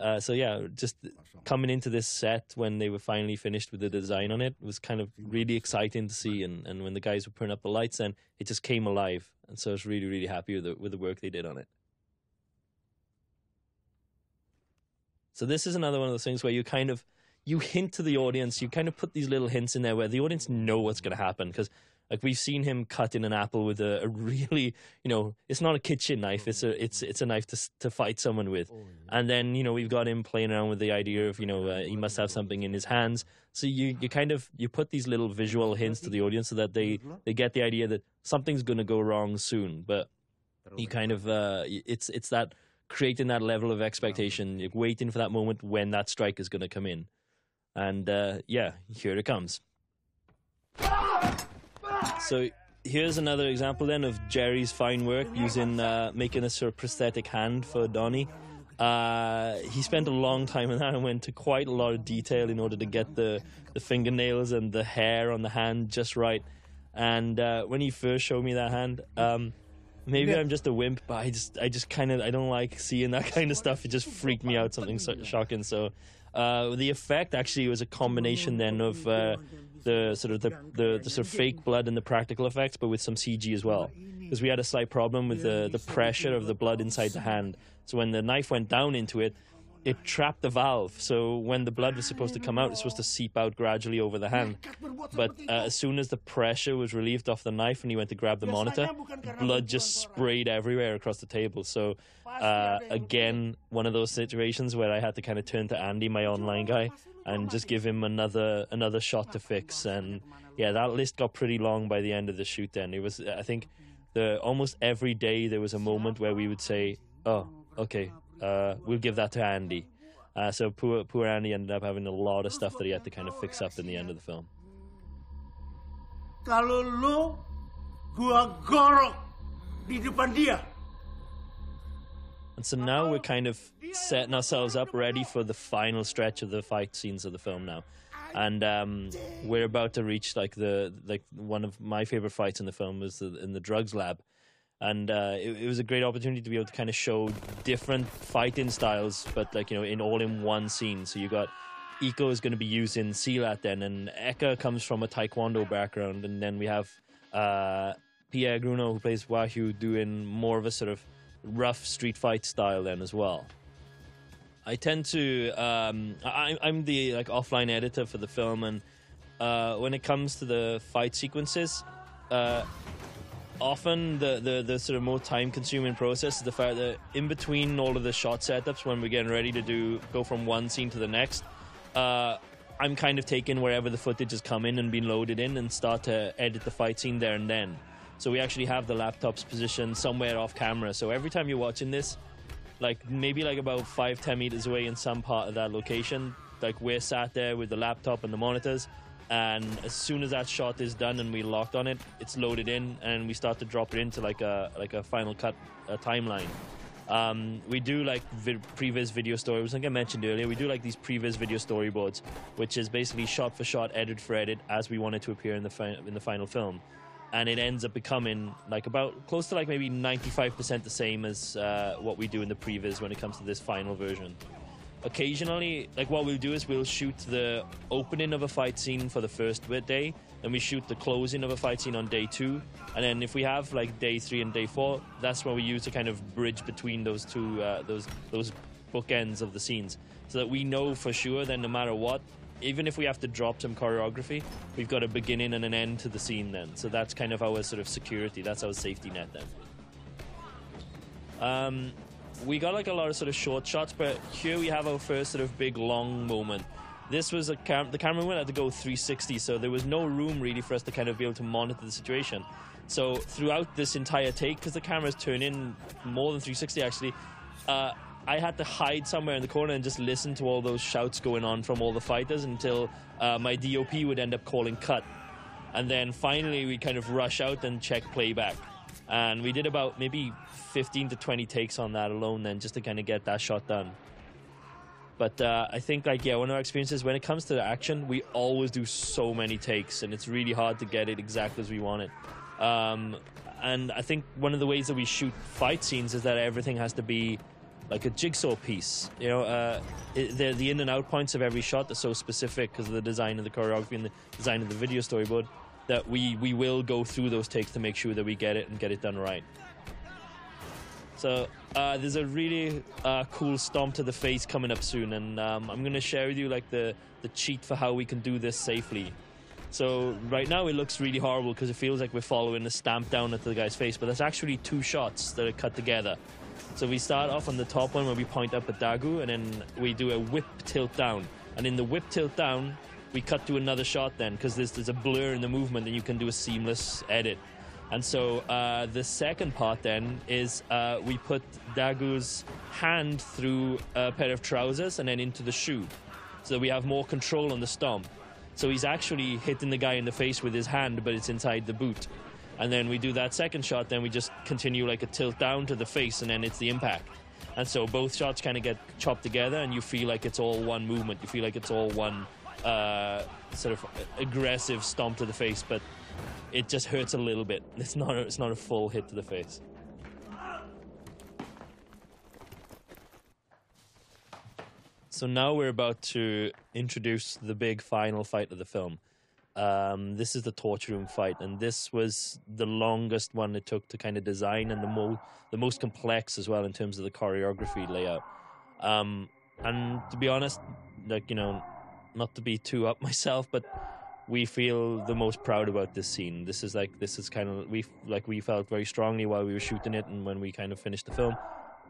uh, so yeah, just coming into this set when they were finally finished with the design on it was kind of really exciting to see. And, and when the guys were putting up the lights, then it just came alive. And so I was really really happy with the with the work they did on it. So this is another one of those things where you kind of you hint to the audience, you kind of put these little hints in there where the audience know what's going to happen because like we've seen him cutting an apple with a, a really you know it's not a kitchen knife it's a it's it's a knife to to fight someone with. And then you know we've got him playing around with the idea of you know uh, he must have something in his hands. So you you kind of you put these little visual hints to the audience so that they they get the idea that something's going to go wrong soon. But you kind of uh it's it's that creating that level of expectation you're waiting for that moment when that strike is going to come in. And uh yeah here it comes so here's another example then of Jerry's fine work using uh, making a sort of prosthetic hand for Donny. Uh, he spent a long time on that and went to quite a lot of detail in order to get the, the fingernails and the hair on the hand just right. And uh, when he first showed me that hand, um, maybe I'm just a wimp, but I just I just kind of I don't like seeing that <laughs> kind of stuff. It just freaked me out, something so shocking. So uh, the effect actually was a combination then of uh, the sort of the, the, the sort of fake blood and the practical effects, but with some CG as well. Because we had a slight problem with the the pressure of the blood inside the hand. So when the knife went down into it, it trapped the valve. So when the blood was supposed to come out, it's supposed to seep out gradually over the hand. But uh, as soon as the pressure was relieved off the knife and he went to grab the monitor, blood just sprayed everywhere across the table. So uh, again, one of those situations where I had to kind of turn to Andy, my online guy, and just give him another another shot to fix. And yeah, that list got pretty long by the end of the shoot. Then it was, I think, the almost every day there was a moment where we would say, "Oh, okay, uh, we'll give that to Andy." Uh, so poor poor Andy ended up having a lot of stuff that he had to kind of fix up in the end of the film. Kalau gua gorok di depan dia. And so now we're kind of setting ourselves up ready for the final stretch of the fight scenes of the film now. And um, we're about to reach like the like one of my favorite fights in the film was the, in the drugs lab, and uh, it, it was a great opportunity to be able to kind of show different fighting styles, but like you know in all in one scene. So you got Iko is going to be using Silat then, and Eka comes from a Taekwondo background, and then we have uh, Pierre Gruno who plays Wahyu doing more of a sort of rough street fight style then as well. I tend to um, I, I'm the like offline editor for the film, and uh, when it comes to the fight sequences, uh, often the, the the sort of more time consuming process is the fact that in between all of the shot setups when we're getting ready to do go from one scene to the next, uh, I'm kind of taking wherever the footage has come in and been loaded in and start to edit the fight scene there and then. So we actually have the laptops positioned somewhere off camera. So every time you're watching this, like maybe like about five ten meters away in some part of that location, like we're sat there with the laptop and the monitors. And as soon as that shot is done and we locked on it, it's loaded in, and we start to drop it into like a like a final cut a timeline. Um, we do like vi- video stories, like I mentioned earlier. We do like these previs video storyboards, which is basically shot for shot, edit for edit, as we want it to appear in the fi- in the final film, and it ends up becoming like about close to like maybe ninety five percent the same as uh, what we do in the previs when it comes to this final version. Occasionally, like what we'll do is we'll shoot the opening of a fight scene for the first day, then we shoot the closing of a fight scene on day two, and then if we have like day three and day four, that's what we use to kind of bridge between those two uh, those those bookends of the scenes, so that we know for sure that no matter what, even if we have to drop some choreography, we've got a beginning and an end to the scene then. So that's kind of our sort of security. That's our safety net then. Um, we got like a lot of sort of short shots, but here we have our first sort of big long moment. This was a cam- the cameraman had to go 360, so there was no room really for us to kind of be able to monitor the situation. So throughout this entire take, because the cameras turn in more than 360 actually, uh, I had to hide somewhere in the corner and just listen to all those shouts going on from all the fighters until uh, my DOP would end up calling cut. And then finally, we kind of rush out and check playback. And we did about maybe 15 to 20 takes on that alone, then just to kind of get that shot done. But uh, I think, like, yeah, one of our experiences when it comes to the action, we always do so many takes, and it's really hard to get it exactly as we want it. Um, and I think one of the ways that we shoot fight scenes is that everything has to be like a jigsaw piece. You know, uh, it, the, the in and out points of every shot are so specific because of the design of the choreography and the design of the video storyboard that we, we will go through those takes to make sure that we get it and get it done right. So uh, there's a really uh, cool stomp to the face coming up soon, and um, I'm to share with you like the, the cheat for how we can do this safely. So right now it looks really horrible because it feels like we're following a stamp down into the guy's face, but that's actually two shots that are cut together. So we start off on the top one where we point up at Dagu, and then we do a whip tilt down. And in the whip tilt down, we cut to another shot then because there's, there's a blur in the movement, and you can do a seamless edit. And so uh, the second part then is uh, we put Dagu's hand through a pair of trousers and then into the shoe. So we have more control on the stomp. So he's actually hitting the guy in the face with his hand, but it's inside the boot and then we do that second shot, then we just continue like a tilt down to the face, and then it's the impact. And so both shots kind of get chopped together, and you feel like it's all one movement. You feel like it's all one uh, sort of aggressive stomp to the face, but it just hurts a little bit. It's not a, it's not a full hit to the face. So now we're about to introduce the big final fight of the film. Um, this is the torture room fight, and this was the longest one it took to kind of design, and the mo- the most complex as well in terms of the choreography layout. Um, and to be honest, like you know, not to be too up <laughs> myself, but we feel the most proud about this scene. This is like this is kind of we like we felt very strongly while we were shooting it, and when we kind of finished the film,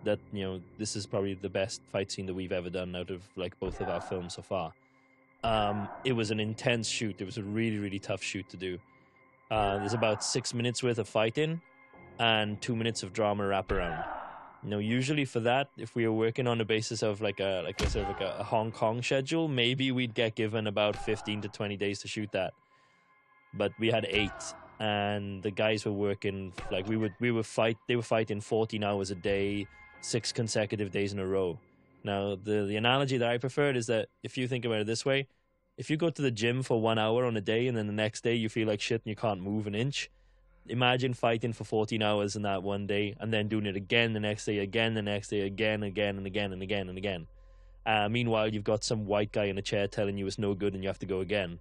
that you know this is probably the best fight scene that we've ever done out of like both of our films so far. Um, it was an intense shoot. It was a really really tough shoot to do. Uh, there's about six minutes worth of fighting, and two minutes of drama wraparound. You know, usually for that, if we were working on the basis of like a like a sort of like a, a Hong Kong schedule, maybe we'd get given about fifteen to twenty days to shoot that. But we had eight, and the guys were working like we would we were fight they were fighting fourteen hours a day, six consecutive days in a row. Now the the analogy that I preferred is that if you think about it this way, if you go to the gym for one hour on a day and then the next day you feel like shit and you can't move an inch, imagine fighting for 14 hours in that one day and then doing it again the next day, again the next day, again, again, and again, and again, and again. Uh, meanwhile, you've got some white guy in a chair telling you it's no good and you have to go again.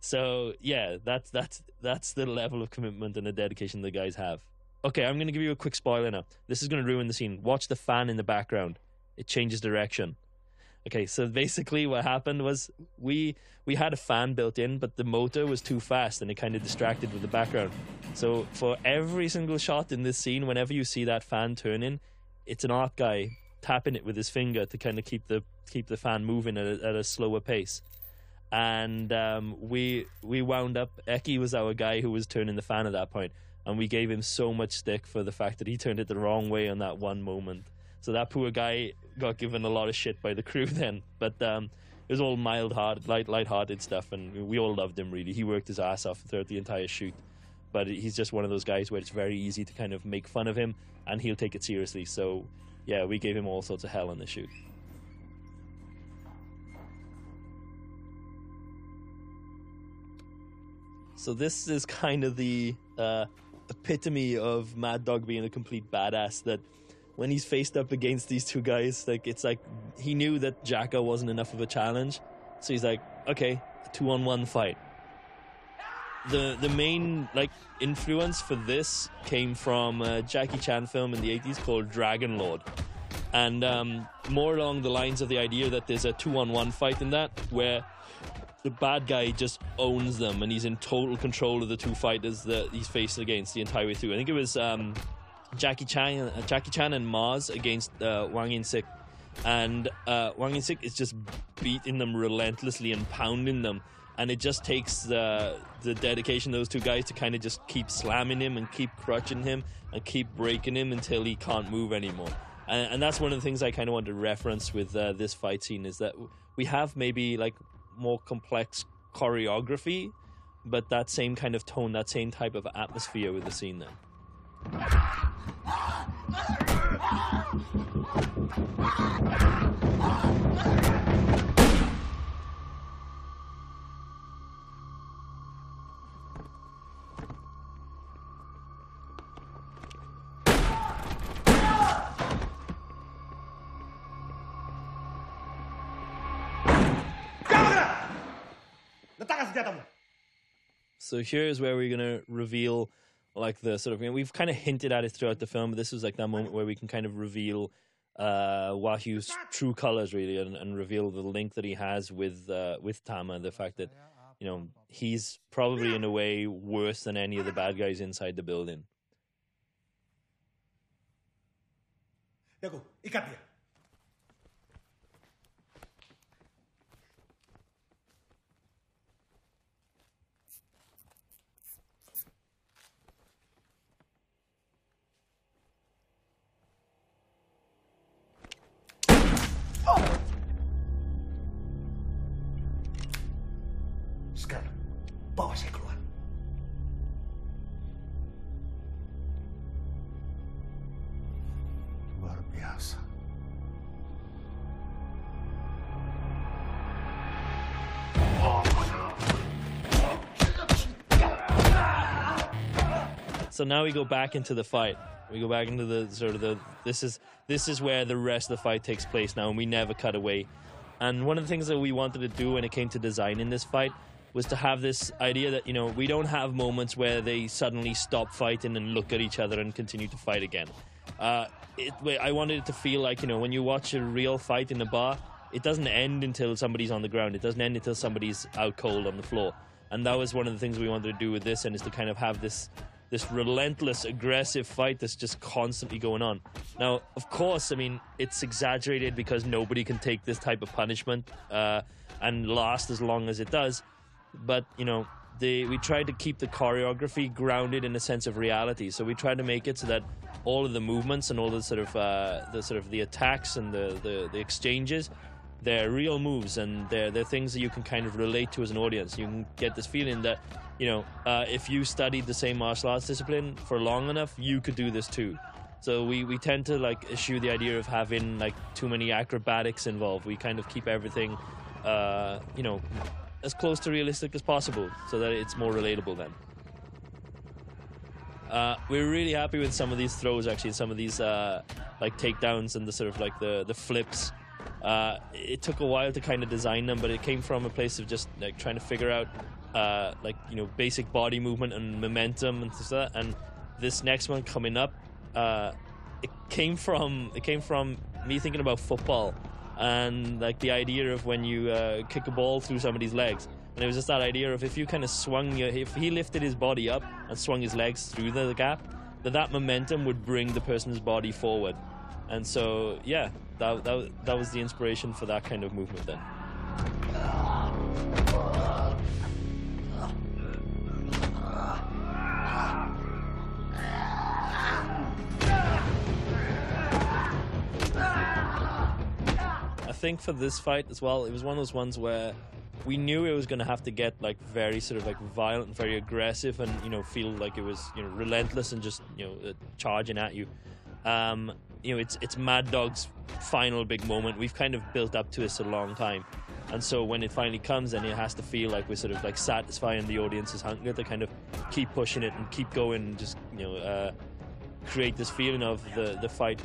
So yeah, that's that's that's the level of commitment and the dedication the guys have. Okay, I'm gonna give you a quick spoiler now. This is gonna ruin the scene. Watch the fan in the background. It changes direction. Okay, so basically what happened was we we had a fan built in, but the motor was too fast and it kind of distracted with the background. So for every single shot in this scene, whenever you see that fan turning, it's an art guy tapping it with his finger to kind of keep the keep the fan moving at a, at a slower pace. And um, we we wound up. Eki was our guy who was turning the fan at that point, and we gave him so much stick for the fact that he turned it the wrong way on that one moment. So that poor guy got given a lot of shit by the crew <laughs> then. But um, it was all mild hearted, light light-hearted stuff, and we all loved him really. He worked his ass off throughout the entire shoot. But he's just one of those guys where it's very easy to kind of make fun of him, and he'll take it seriously. So yeah, we gave him all sorts of hell on the shoot. So this is kind of the uh, epitome of Mad Dog being a complete badass. That when he's faced up against these two guys, like it's like he knew that Jaka wasn't enough of a challenge, so he's like, okay, two on one fight. The the main like influence for this came from a Jackie Chan film in the eighties called Dragon Lord, and um, more along the lines of the idea that there's a two on one fight in that where the bad guy just owns them and he's in total control of the two fighters that he's faced against the entire way through. I think it was um, Jackie Chan, uh, Jackie Chan and Mars against uh, Hwang In-shik, and uh, Hwang In-shik is just beating them relentlessly and pounding them, and it just takes the the dedication of those two guys to kind of just keep slamming him and keep crutching him and keep breaking him until he can't move anymore. And, and that's one of the things I kind of want to reference with uh, this fight scene is that we have maybe like more complex choreography, but that same kind of tone, that same type of atmosphere with the scene then. So here's where we're gonna reveal like the sort of you know, we've kind of hinted at it throughout the film, but this was like that moment where we can kind of reveal uh Wahyu's true colors really and, and reveal the link that he has with uh with Tama, the fact that you know he's probably in a way worse than any of the bad guys inside the building. So now we go back into the fight. We go back into the sort of the this is this is where the rest of the fight takes place now, and we never cut away. And one of the things that we wanted to do when it came to designing this fight was to have this idea that you know we don't have moments where they suddenly stop fighting and look at each other and continue to fight again. Uh, it, I wanted it to feel like you know when you watch a real fight in a bar, it doesn't end until somebody's on the ground. It doesn't end until somebody's out cold on the floor. And that was one of the things we wanted to do with this, and is to kind of have this this relentless, aggressive fight that's just constantly going on. Now, of course, I mean it's exaggerated because nobody can take this type of punishment uh, and last as long as it does. But you know, they, we tried to keep the choreography grounded in a sense of reality. So we tried to make it so that all of the movements and all the sort of uh, the sort of the attacks and the, the, the exchanges they're real moves and they're, they're things that you can kind of relate to as an audience. You can get this feeling that, you know, uh, if you studied the same martial arts discipline for long enough, you could do this too. So we, we tend to like eschew the idea of having like too many acrobatics involved. We kind of keep everything, uh, you know, as close to realistic as possible so that it's more relatable then. Uh, we're really happy with some of these throws actually, some of these uh, like takedowns and the sort of like the, the flips uh, it took a while to kind of design them, but it came from a place of just like trying to figure out uh, like you know basic body movement and momentum and stuff. And this next one coming up, uh, it came from it came from me thinking about football and like the idea of when you uh, kick a ball through somebody's legs. And it was just that idea of if you kind of swung your, if he lifted his body up and swung his legs through the, gap, that that momentum would bring the person's body forward. And so, yeah, that, that, that was the inspiration for that kind of movement then. Think for this fight as well, it was one of those ones where we knew it was going to have to get like very sort of like violent and very aggressive and you know feel like it was you know relentless and just you know uh, charging at you um, you know, it's it's Mad Dog's final big moment. We've kind of built up to this a long time, and so when it finally comes, then it has to feel like we're sort of like satisfying the audience's hunger to kind of keep pushing it and keep going, and just you know, uh, create this feeling of the the fight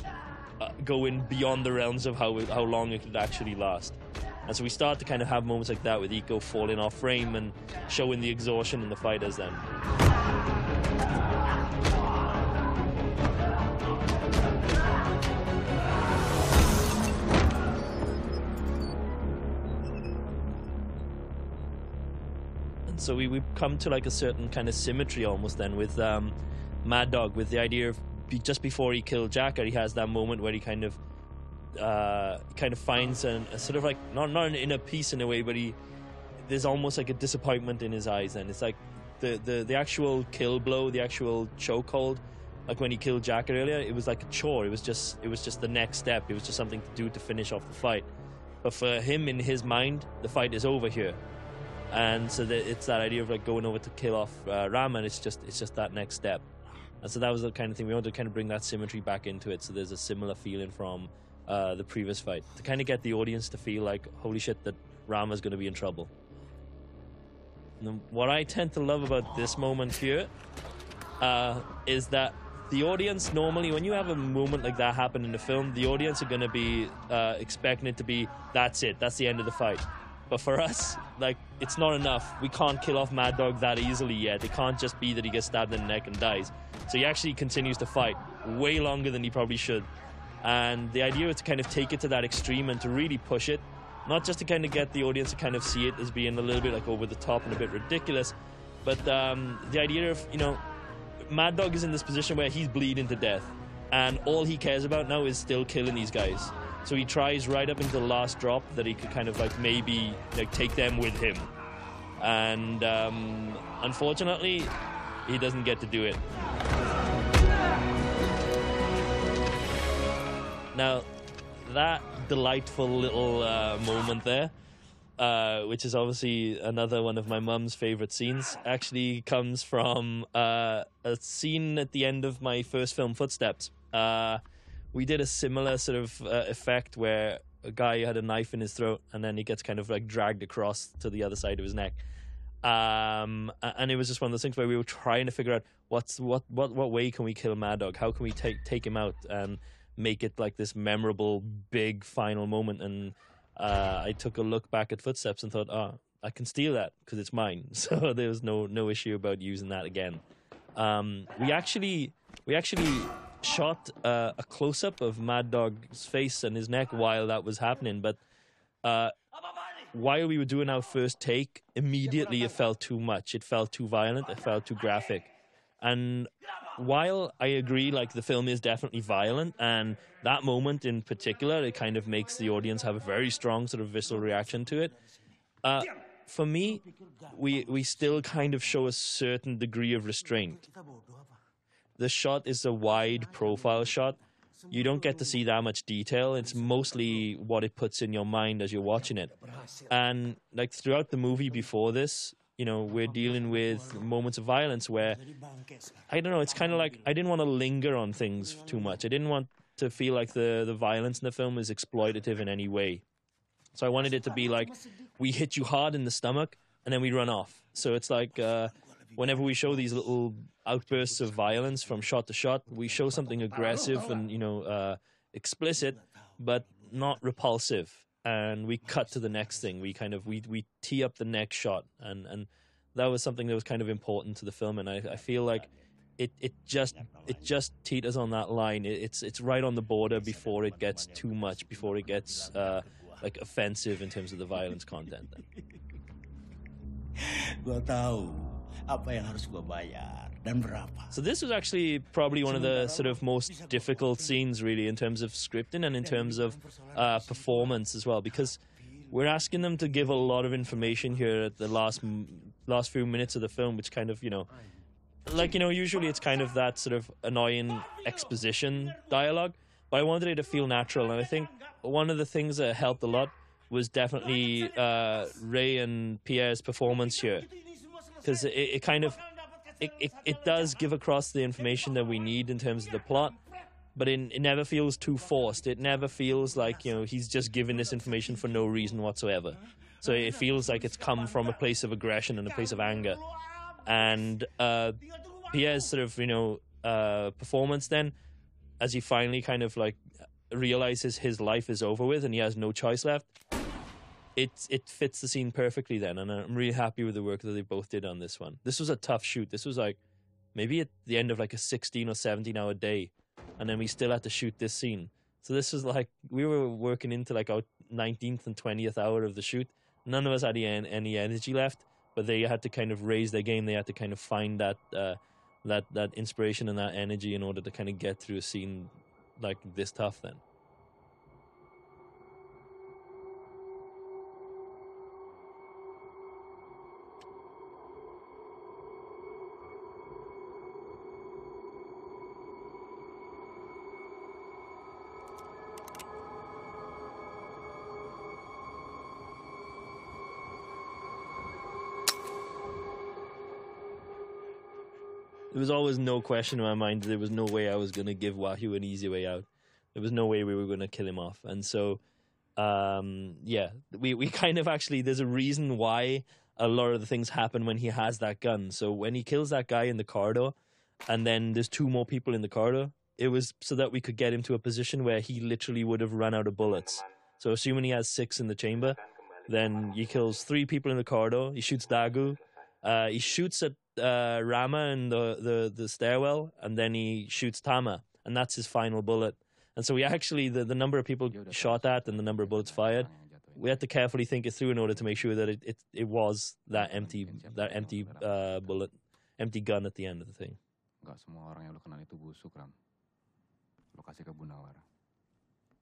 uh, going beyond the realms of how how long it could actually last. And so we start to kind of have moments like that with Iko falling off frame and showing the exhaustion in the fighters then. And so we, we come to like a certain kind of symmetry almost then with um, Mad Dog, with the idea of just before he killed Jaka, he has that moment where he kind of uh, kind of finds an, a sort of like not not an inner peace in a way, but he there's almost like a disappointment in his eyes. And it's like the the the actual kill blow, the actual chokehold, like when he killed Jaka earlier, it was like a chore. It was just it was just the next step. It was just something to do to finish off the fight. But for him, in his mind, the fight is over here and so that it's that idea of like going over to kill off uh, Ram, and it's just it's just that next step. And so that was the kind of thing we wanted to kind of bring that symmetry back into it. So there's a similar feeling from uh, the previous fight to kind of get the audience to feel like, holy shit, that Rama's going to be in trouble. And what I tend to love about this moment here uh, is that the audience normally, when you have a moment like that happen in the film, the audience are going to be uh, expecting it to be that's it, that's the end of the fight. But for us, like, it's not enough. We can't kill off Mad Dog that easily yet. It can't just be that he gets stabbed in the neck and dies. So he actually continues to fight way longer than he probably should. And the idea was to kind of take it to that extreme and to really push it, not just to kind of get the audience to kind of see it as being a little bit like over the top and a bit ridiculous, but um, the idea of, you know, Mad Dog is in this position where he's bleeding to death, and all he cares about now is still killing these guys. So he tries right up until the last drop that he could kind of like maybe like take them with him. And um, unfortunately, he doesn't get to do it. Now, that delightful little uh, moment there, uh, which is obviously another one of my mum's favorite scenes, actually comes from uh, a scene at the end of my first film, Footsteps. We did a similar sort of uh, effect where a guy had a knife in his throat and then he gets kind of like dragged across to the other side of his neck. Um, and it was just one of those things where we were trying to figure out what's what what what way can we kill Mad Dog? How can we take take him out and make it like this memorable big final moment? And uh, I took a look back at Footsteps and thought, oh, I can steal that because it's mine. <laughs> So there was no no issue about using that again. Um, we actually we actually shot uh, a close up of Mad Dog's face and his neck while that was happening, but uh, while we were doing our first take, immediately it felt too much. It felt too violent. It felt too graphic. And while I agree, like the film is definitely violent, and that moment in particular, it kind of makes the audience have a very strong sort of visceral reaction to it. Uh, for me, we we still kind of show a certain degree of restraint. The shot is a wide profile shot. You don't get to see that much detail. It's mostly what it puts in your mind as you're watching it. And like throughout the movie before this, you know, we're dealing with moments of violence where I don't know, it's kind of like I didn't want to linger on things too much. I didn't want to feel like the the violence in the film is exploitative in any way. So I wanted it to be like we hit you hard in the stomach and then we run off. So it's like uh, whenever we show these little outbursts of violence from shot to shot, we show something aggressive and you know uh, explicit, but not repulsive. And we cut to the next thing. We kind of we we tee up the next shot, and and that was something that was kind of important to the film. And I, I feel like it it just it just teeters on that line. It, it's it's right on the border before it gets too much, before it gets uh, like offensive in terms of the violence content. Tahu apa yang harus bayar dan berapa. So this was actually probably one of the sort of most difficult scenes, really, in terms of scripting and in terms of uh, performance as well, because we're asking them to give a lot of information here at the last last few minutes of the film, which kind of you know, like you know, usually it's kind of that sort of annoying exposition dialogue, but I wanted it to feel natural, and I think one of the things that helped a lot was definitely uh, Ray and Pierre's performance here, because it, it kind of it, it, it does give across the information that we need in terms of the plot, but it, it never feels too forced. It never feels like you know he's just giving this information for no reason whatsoever. So it feels like it's come from a place of aggression and a place of anger, and uh, Pierre's sort of you know uh, performance then, as he finally kind of like realizes his life is over with and he has no choice left. It it fits the scene perfectly then, and I'm really happy with the work that they both did on this one. This was a tough shoot. This was like maybe at the end of like a 16 or 17 hour day, and then we still had to shoot this scene. So this was like we were working into like our 19th and 20th hour of the shoot. None of us had any, energy left, but they had to kind of raise their game. They had to kind of find that uh, that that inspiration and that energy in order to kind of get through a scene like this tough. Then. Was always no question in my mind. There was no way I was going to give Wahyu an easy way out. There was no way we were going to kill him off. And so, um, yeah, we, we <laughs> kind of actually, there's a reason why a lot of the things happen when he has that gun. So when he kills that guy in the corridor, and then there's two more people in the corridor, it was so that we could get him to a position where he literally would have run out of bullets. So assuming he has six in the chamber, then he kills three people in the corridor. He shoots Dagu. Uh, he shoots at uh, Rama in the, the, the stairwell, and then he shoots Tama, and that's his final bullet. And so we actually, the, the number of people shot at and the number of bullets fired, we had to carefully think it through in order to make sure that it, it, it was that empty that empty uh, bullet, empty gun at the end of the thing. Gak semua orang yang lu kenal itu busuk, Ram. Lu kasih ke Bunawar.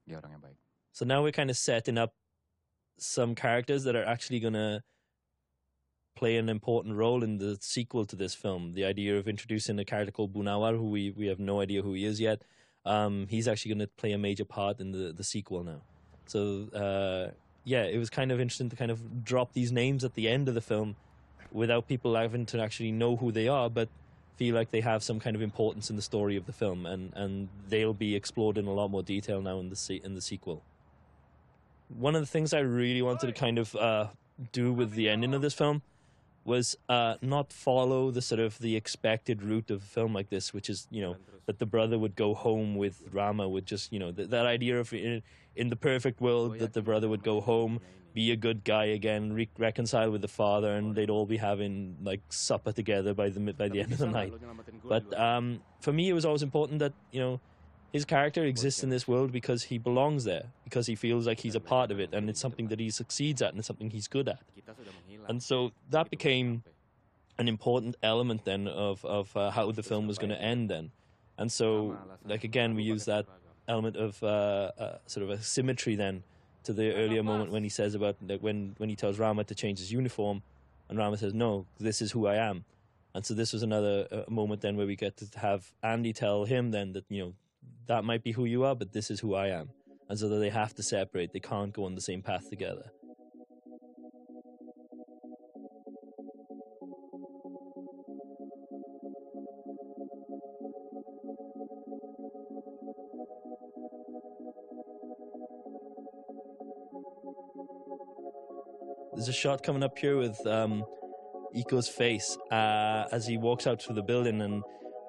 Dia orang yang baik. So now we're kind of setting up some characters that are actually going to play an important role in the sequel to this film. The idea of introducing a character called Bunawar, who we, we have no idea who he is yet. Um, he's actually going to play a major part in the, the sequel now. So, uh, yeah, it was kind of interesting to kind of drop these names at the end of the film without people having to actually know who they are, but feel like they have some kind of importance in the story of the film, and, and they'll be explored in a lot more detail now in the se- in the sequel. One of the things I really wanted to kind of uh, do with the ending of this film was uh, not follow the sort of the expected route of a film like this, which is you know that the brother would go home with Rama would just you know th- that idea of in, in the perfect world that the brother would go home, be a good guy again, re- reconcile with the father, and they'd all be having like supper together by the by the end of the night. But um, for me, it was always important that you know his character exists in this world because he belongs there, because he feels like he's a part of it, and it's something that he succeeds at, and it's something he's good at. And so that became an important element then of of uh, how the film was going to end then. And so, like again, we use that element of uh, uh, sort of a symmetry then to the earlier moment when he says about like when when he tells Rama to change his uniform, and Rama says, "No, this is who I am." And so this was another uh, moment then where we get to have Andi tell him then that you know that might be who you are, but this is who I am, and so that they have to separate. They can't go on the same path together. There's a shot coming up here with um, Iko's face uh, as he walks out through the building, and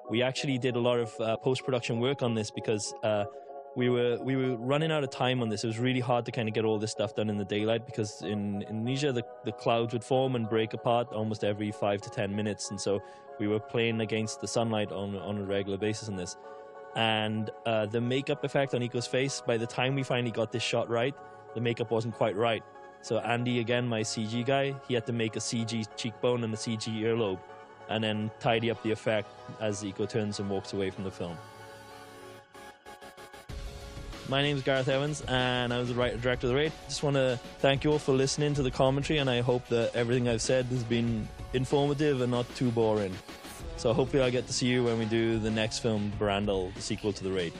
we actually did a lot of uh, post production work on this because uh, we were we were running out of time on this. It was really hard to kind of get all this stuff done in the daylight because in Indonesia the, the clouds would form and break apart almost every five to ten minutes, and so we were playing against the sunlight on on a regular basis on this. And uh, the makeup effect on Iko's face, by the time we finally got this shot right, the makeup wasn't quite right. So Andy, again, my CG guy, he had to make a CG cheekbone and a CG earlobe, and then tidy up the effect as Iko turns and walks away from the film. My name is Gareth Evans, and I was the writer director of the raid. Just want to thank you all for listening to the commentary, and I hope that everything I've said has been informative and not too boring. So hopefully, I'll get to see you when we do the next film, Berandal, the sequel to the raid.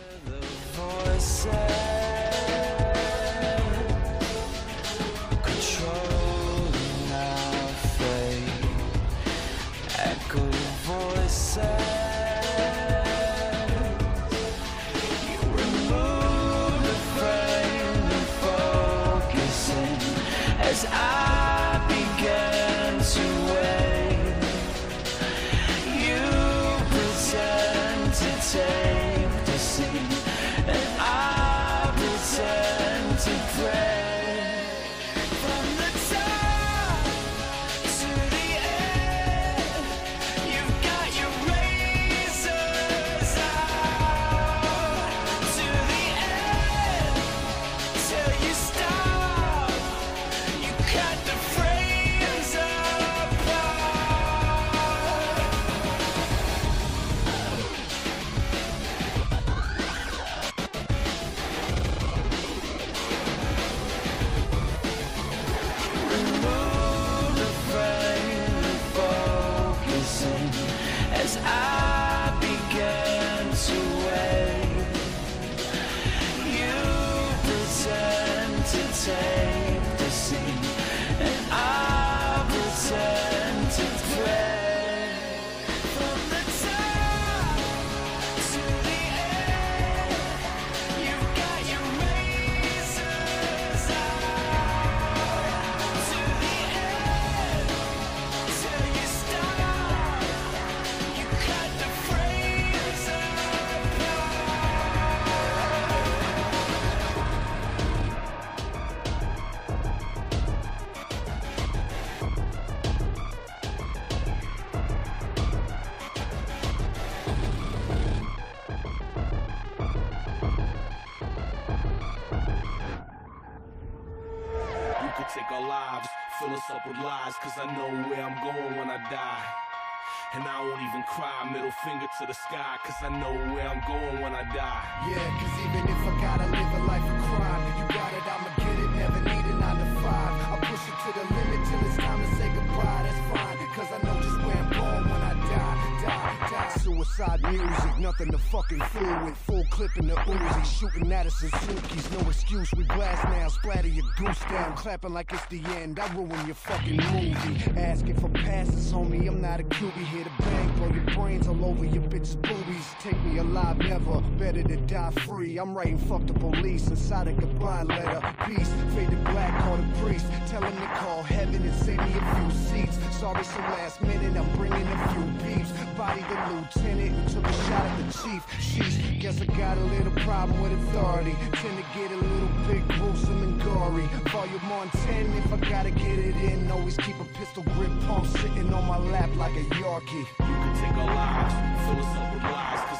Middle finger to the sky, cause I know where I'm going when I die. Yeah, cause even if I gotta live a life of crime, you got it, I'ma get it, never need a nine to five. I push it to the limit till it's time to say goodbye, that's fine. Cause I know just where I'm going when I die, die, die. Suicide music, nothing to fucking fool with clipping the Uzi, shooting at us in Suki's. No excuse, we blast now, splatter your goose down, clapping like it's the end. I ruin your fucking movie. Asking for passes, homie, I'm not a QB here to bang, blow your brains all over your bitch's boobies. Take me alive, never. Better to die free. I'm writing fuck the police inside a goodbye letter. Peace, fade to black, call the priest. Tell him to call heaven and save me a few seats. Sorry, so last minute, I'm bringing a few beeps. Body the lieutenant, took a shot at the chief. Sheesh, guess I got got a little problem with authority. Tend to get a little bit gruesome and gory. Volume on 10 if I gotta get it in. Always keep a pistol grip on, sitting on my lap like a Yorkie. You can take our lives, fill us up with lies.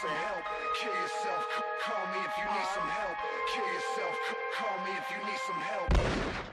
some help. Kill yourself. Call me if you need some help. Kill yourself. Call me if you need some help.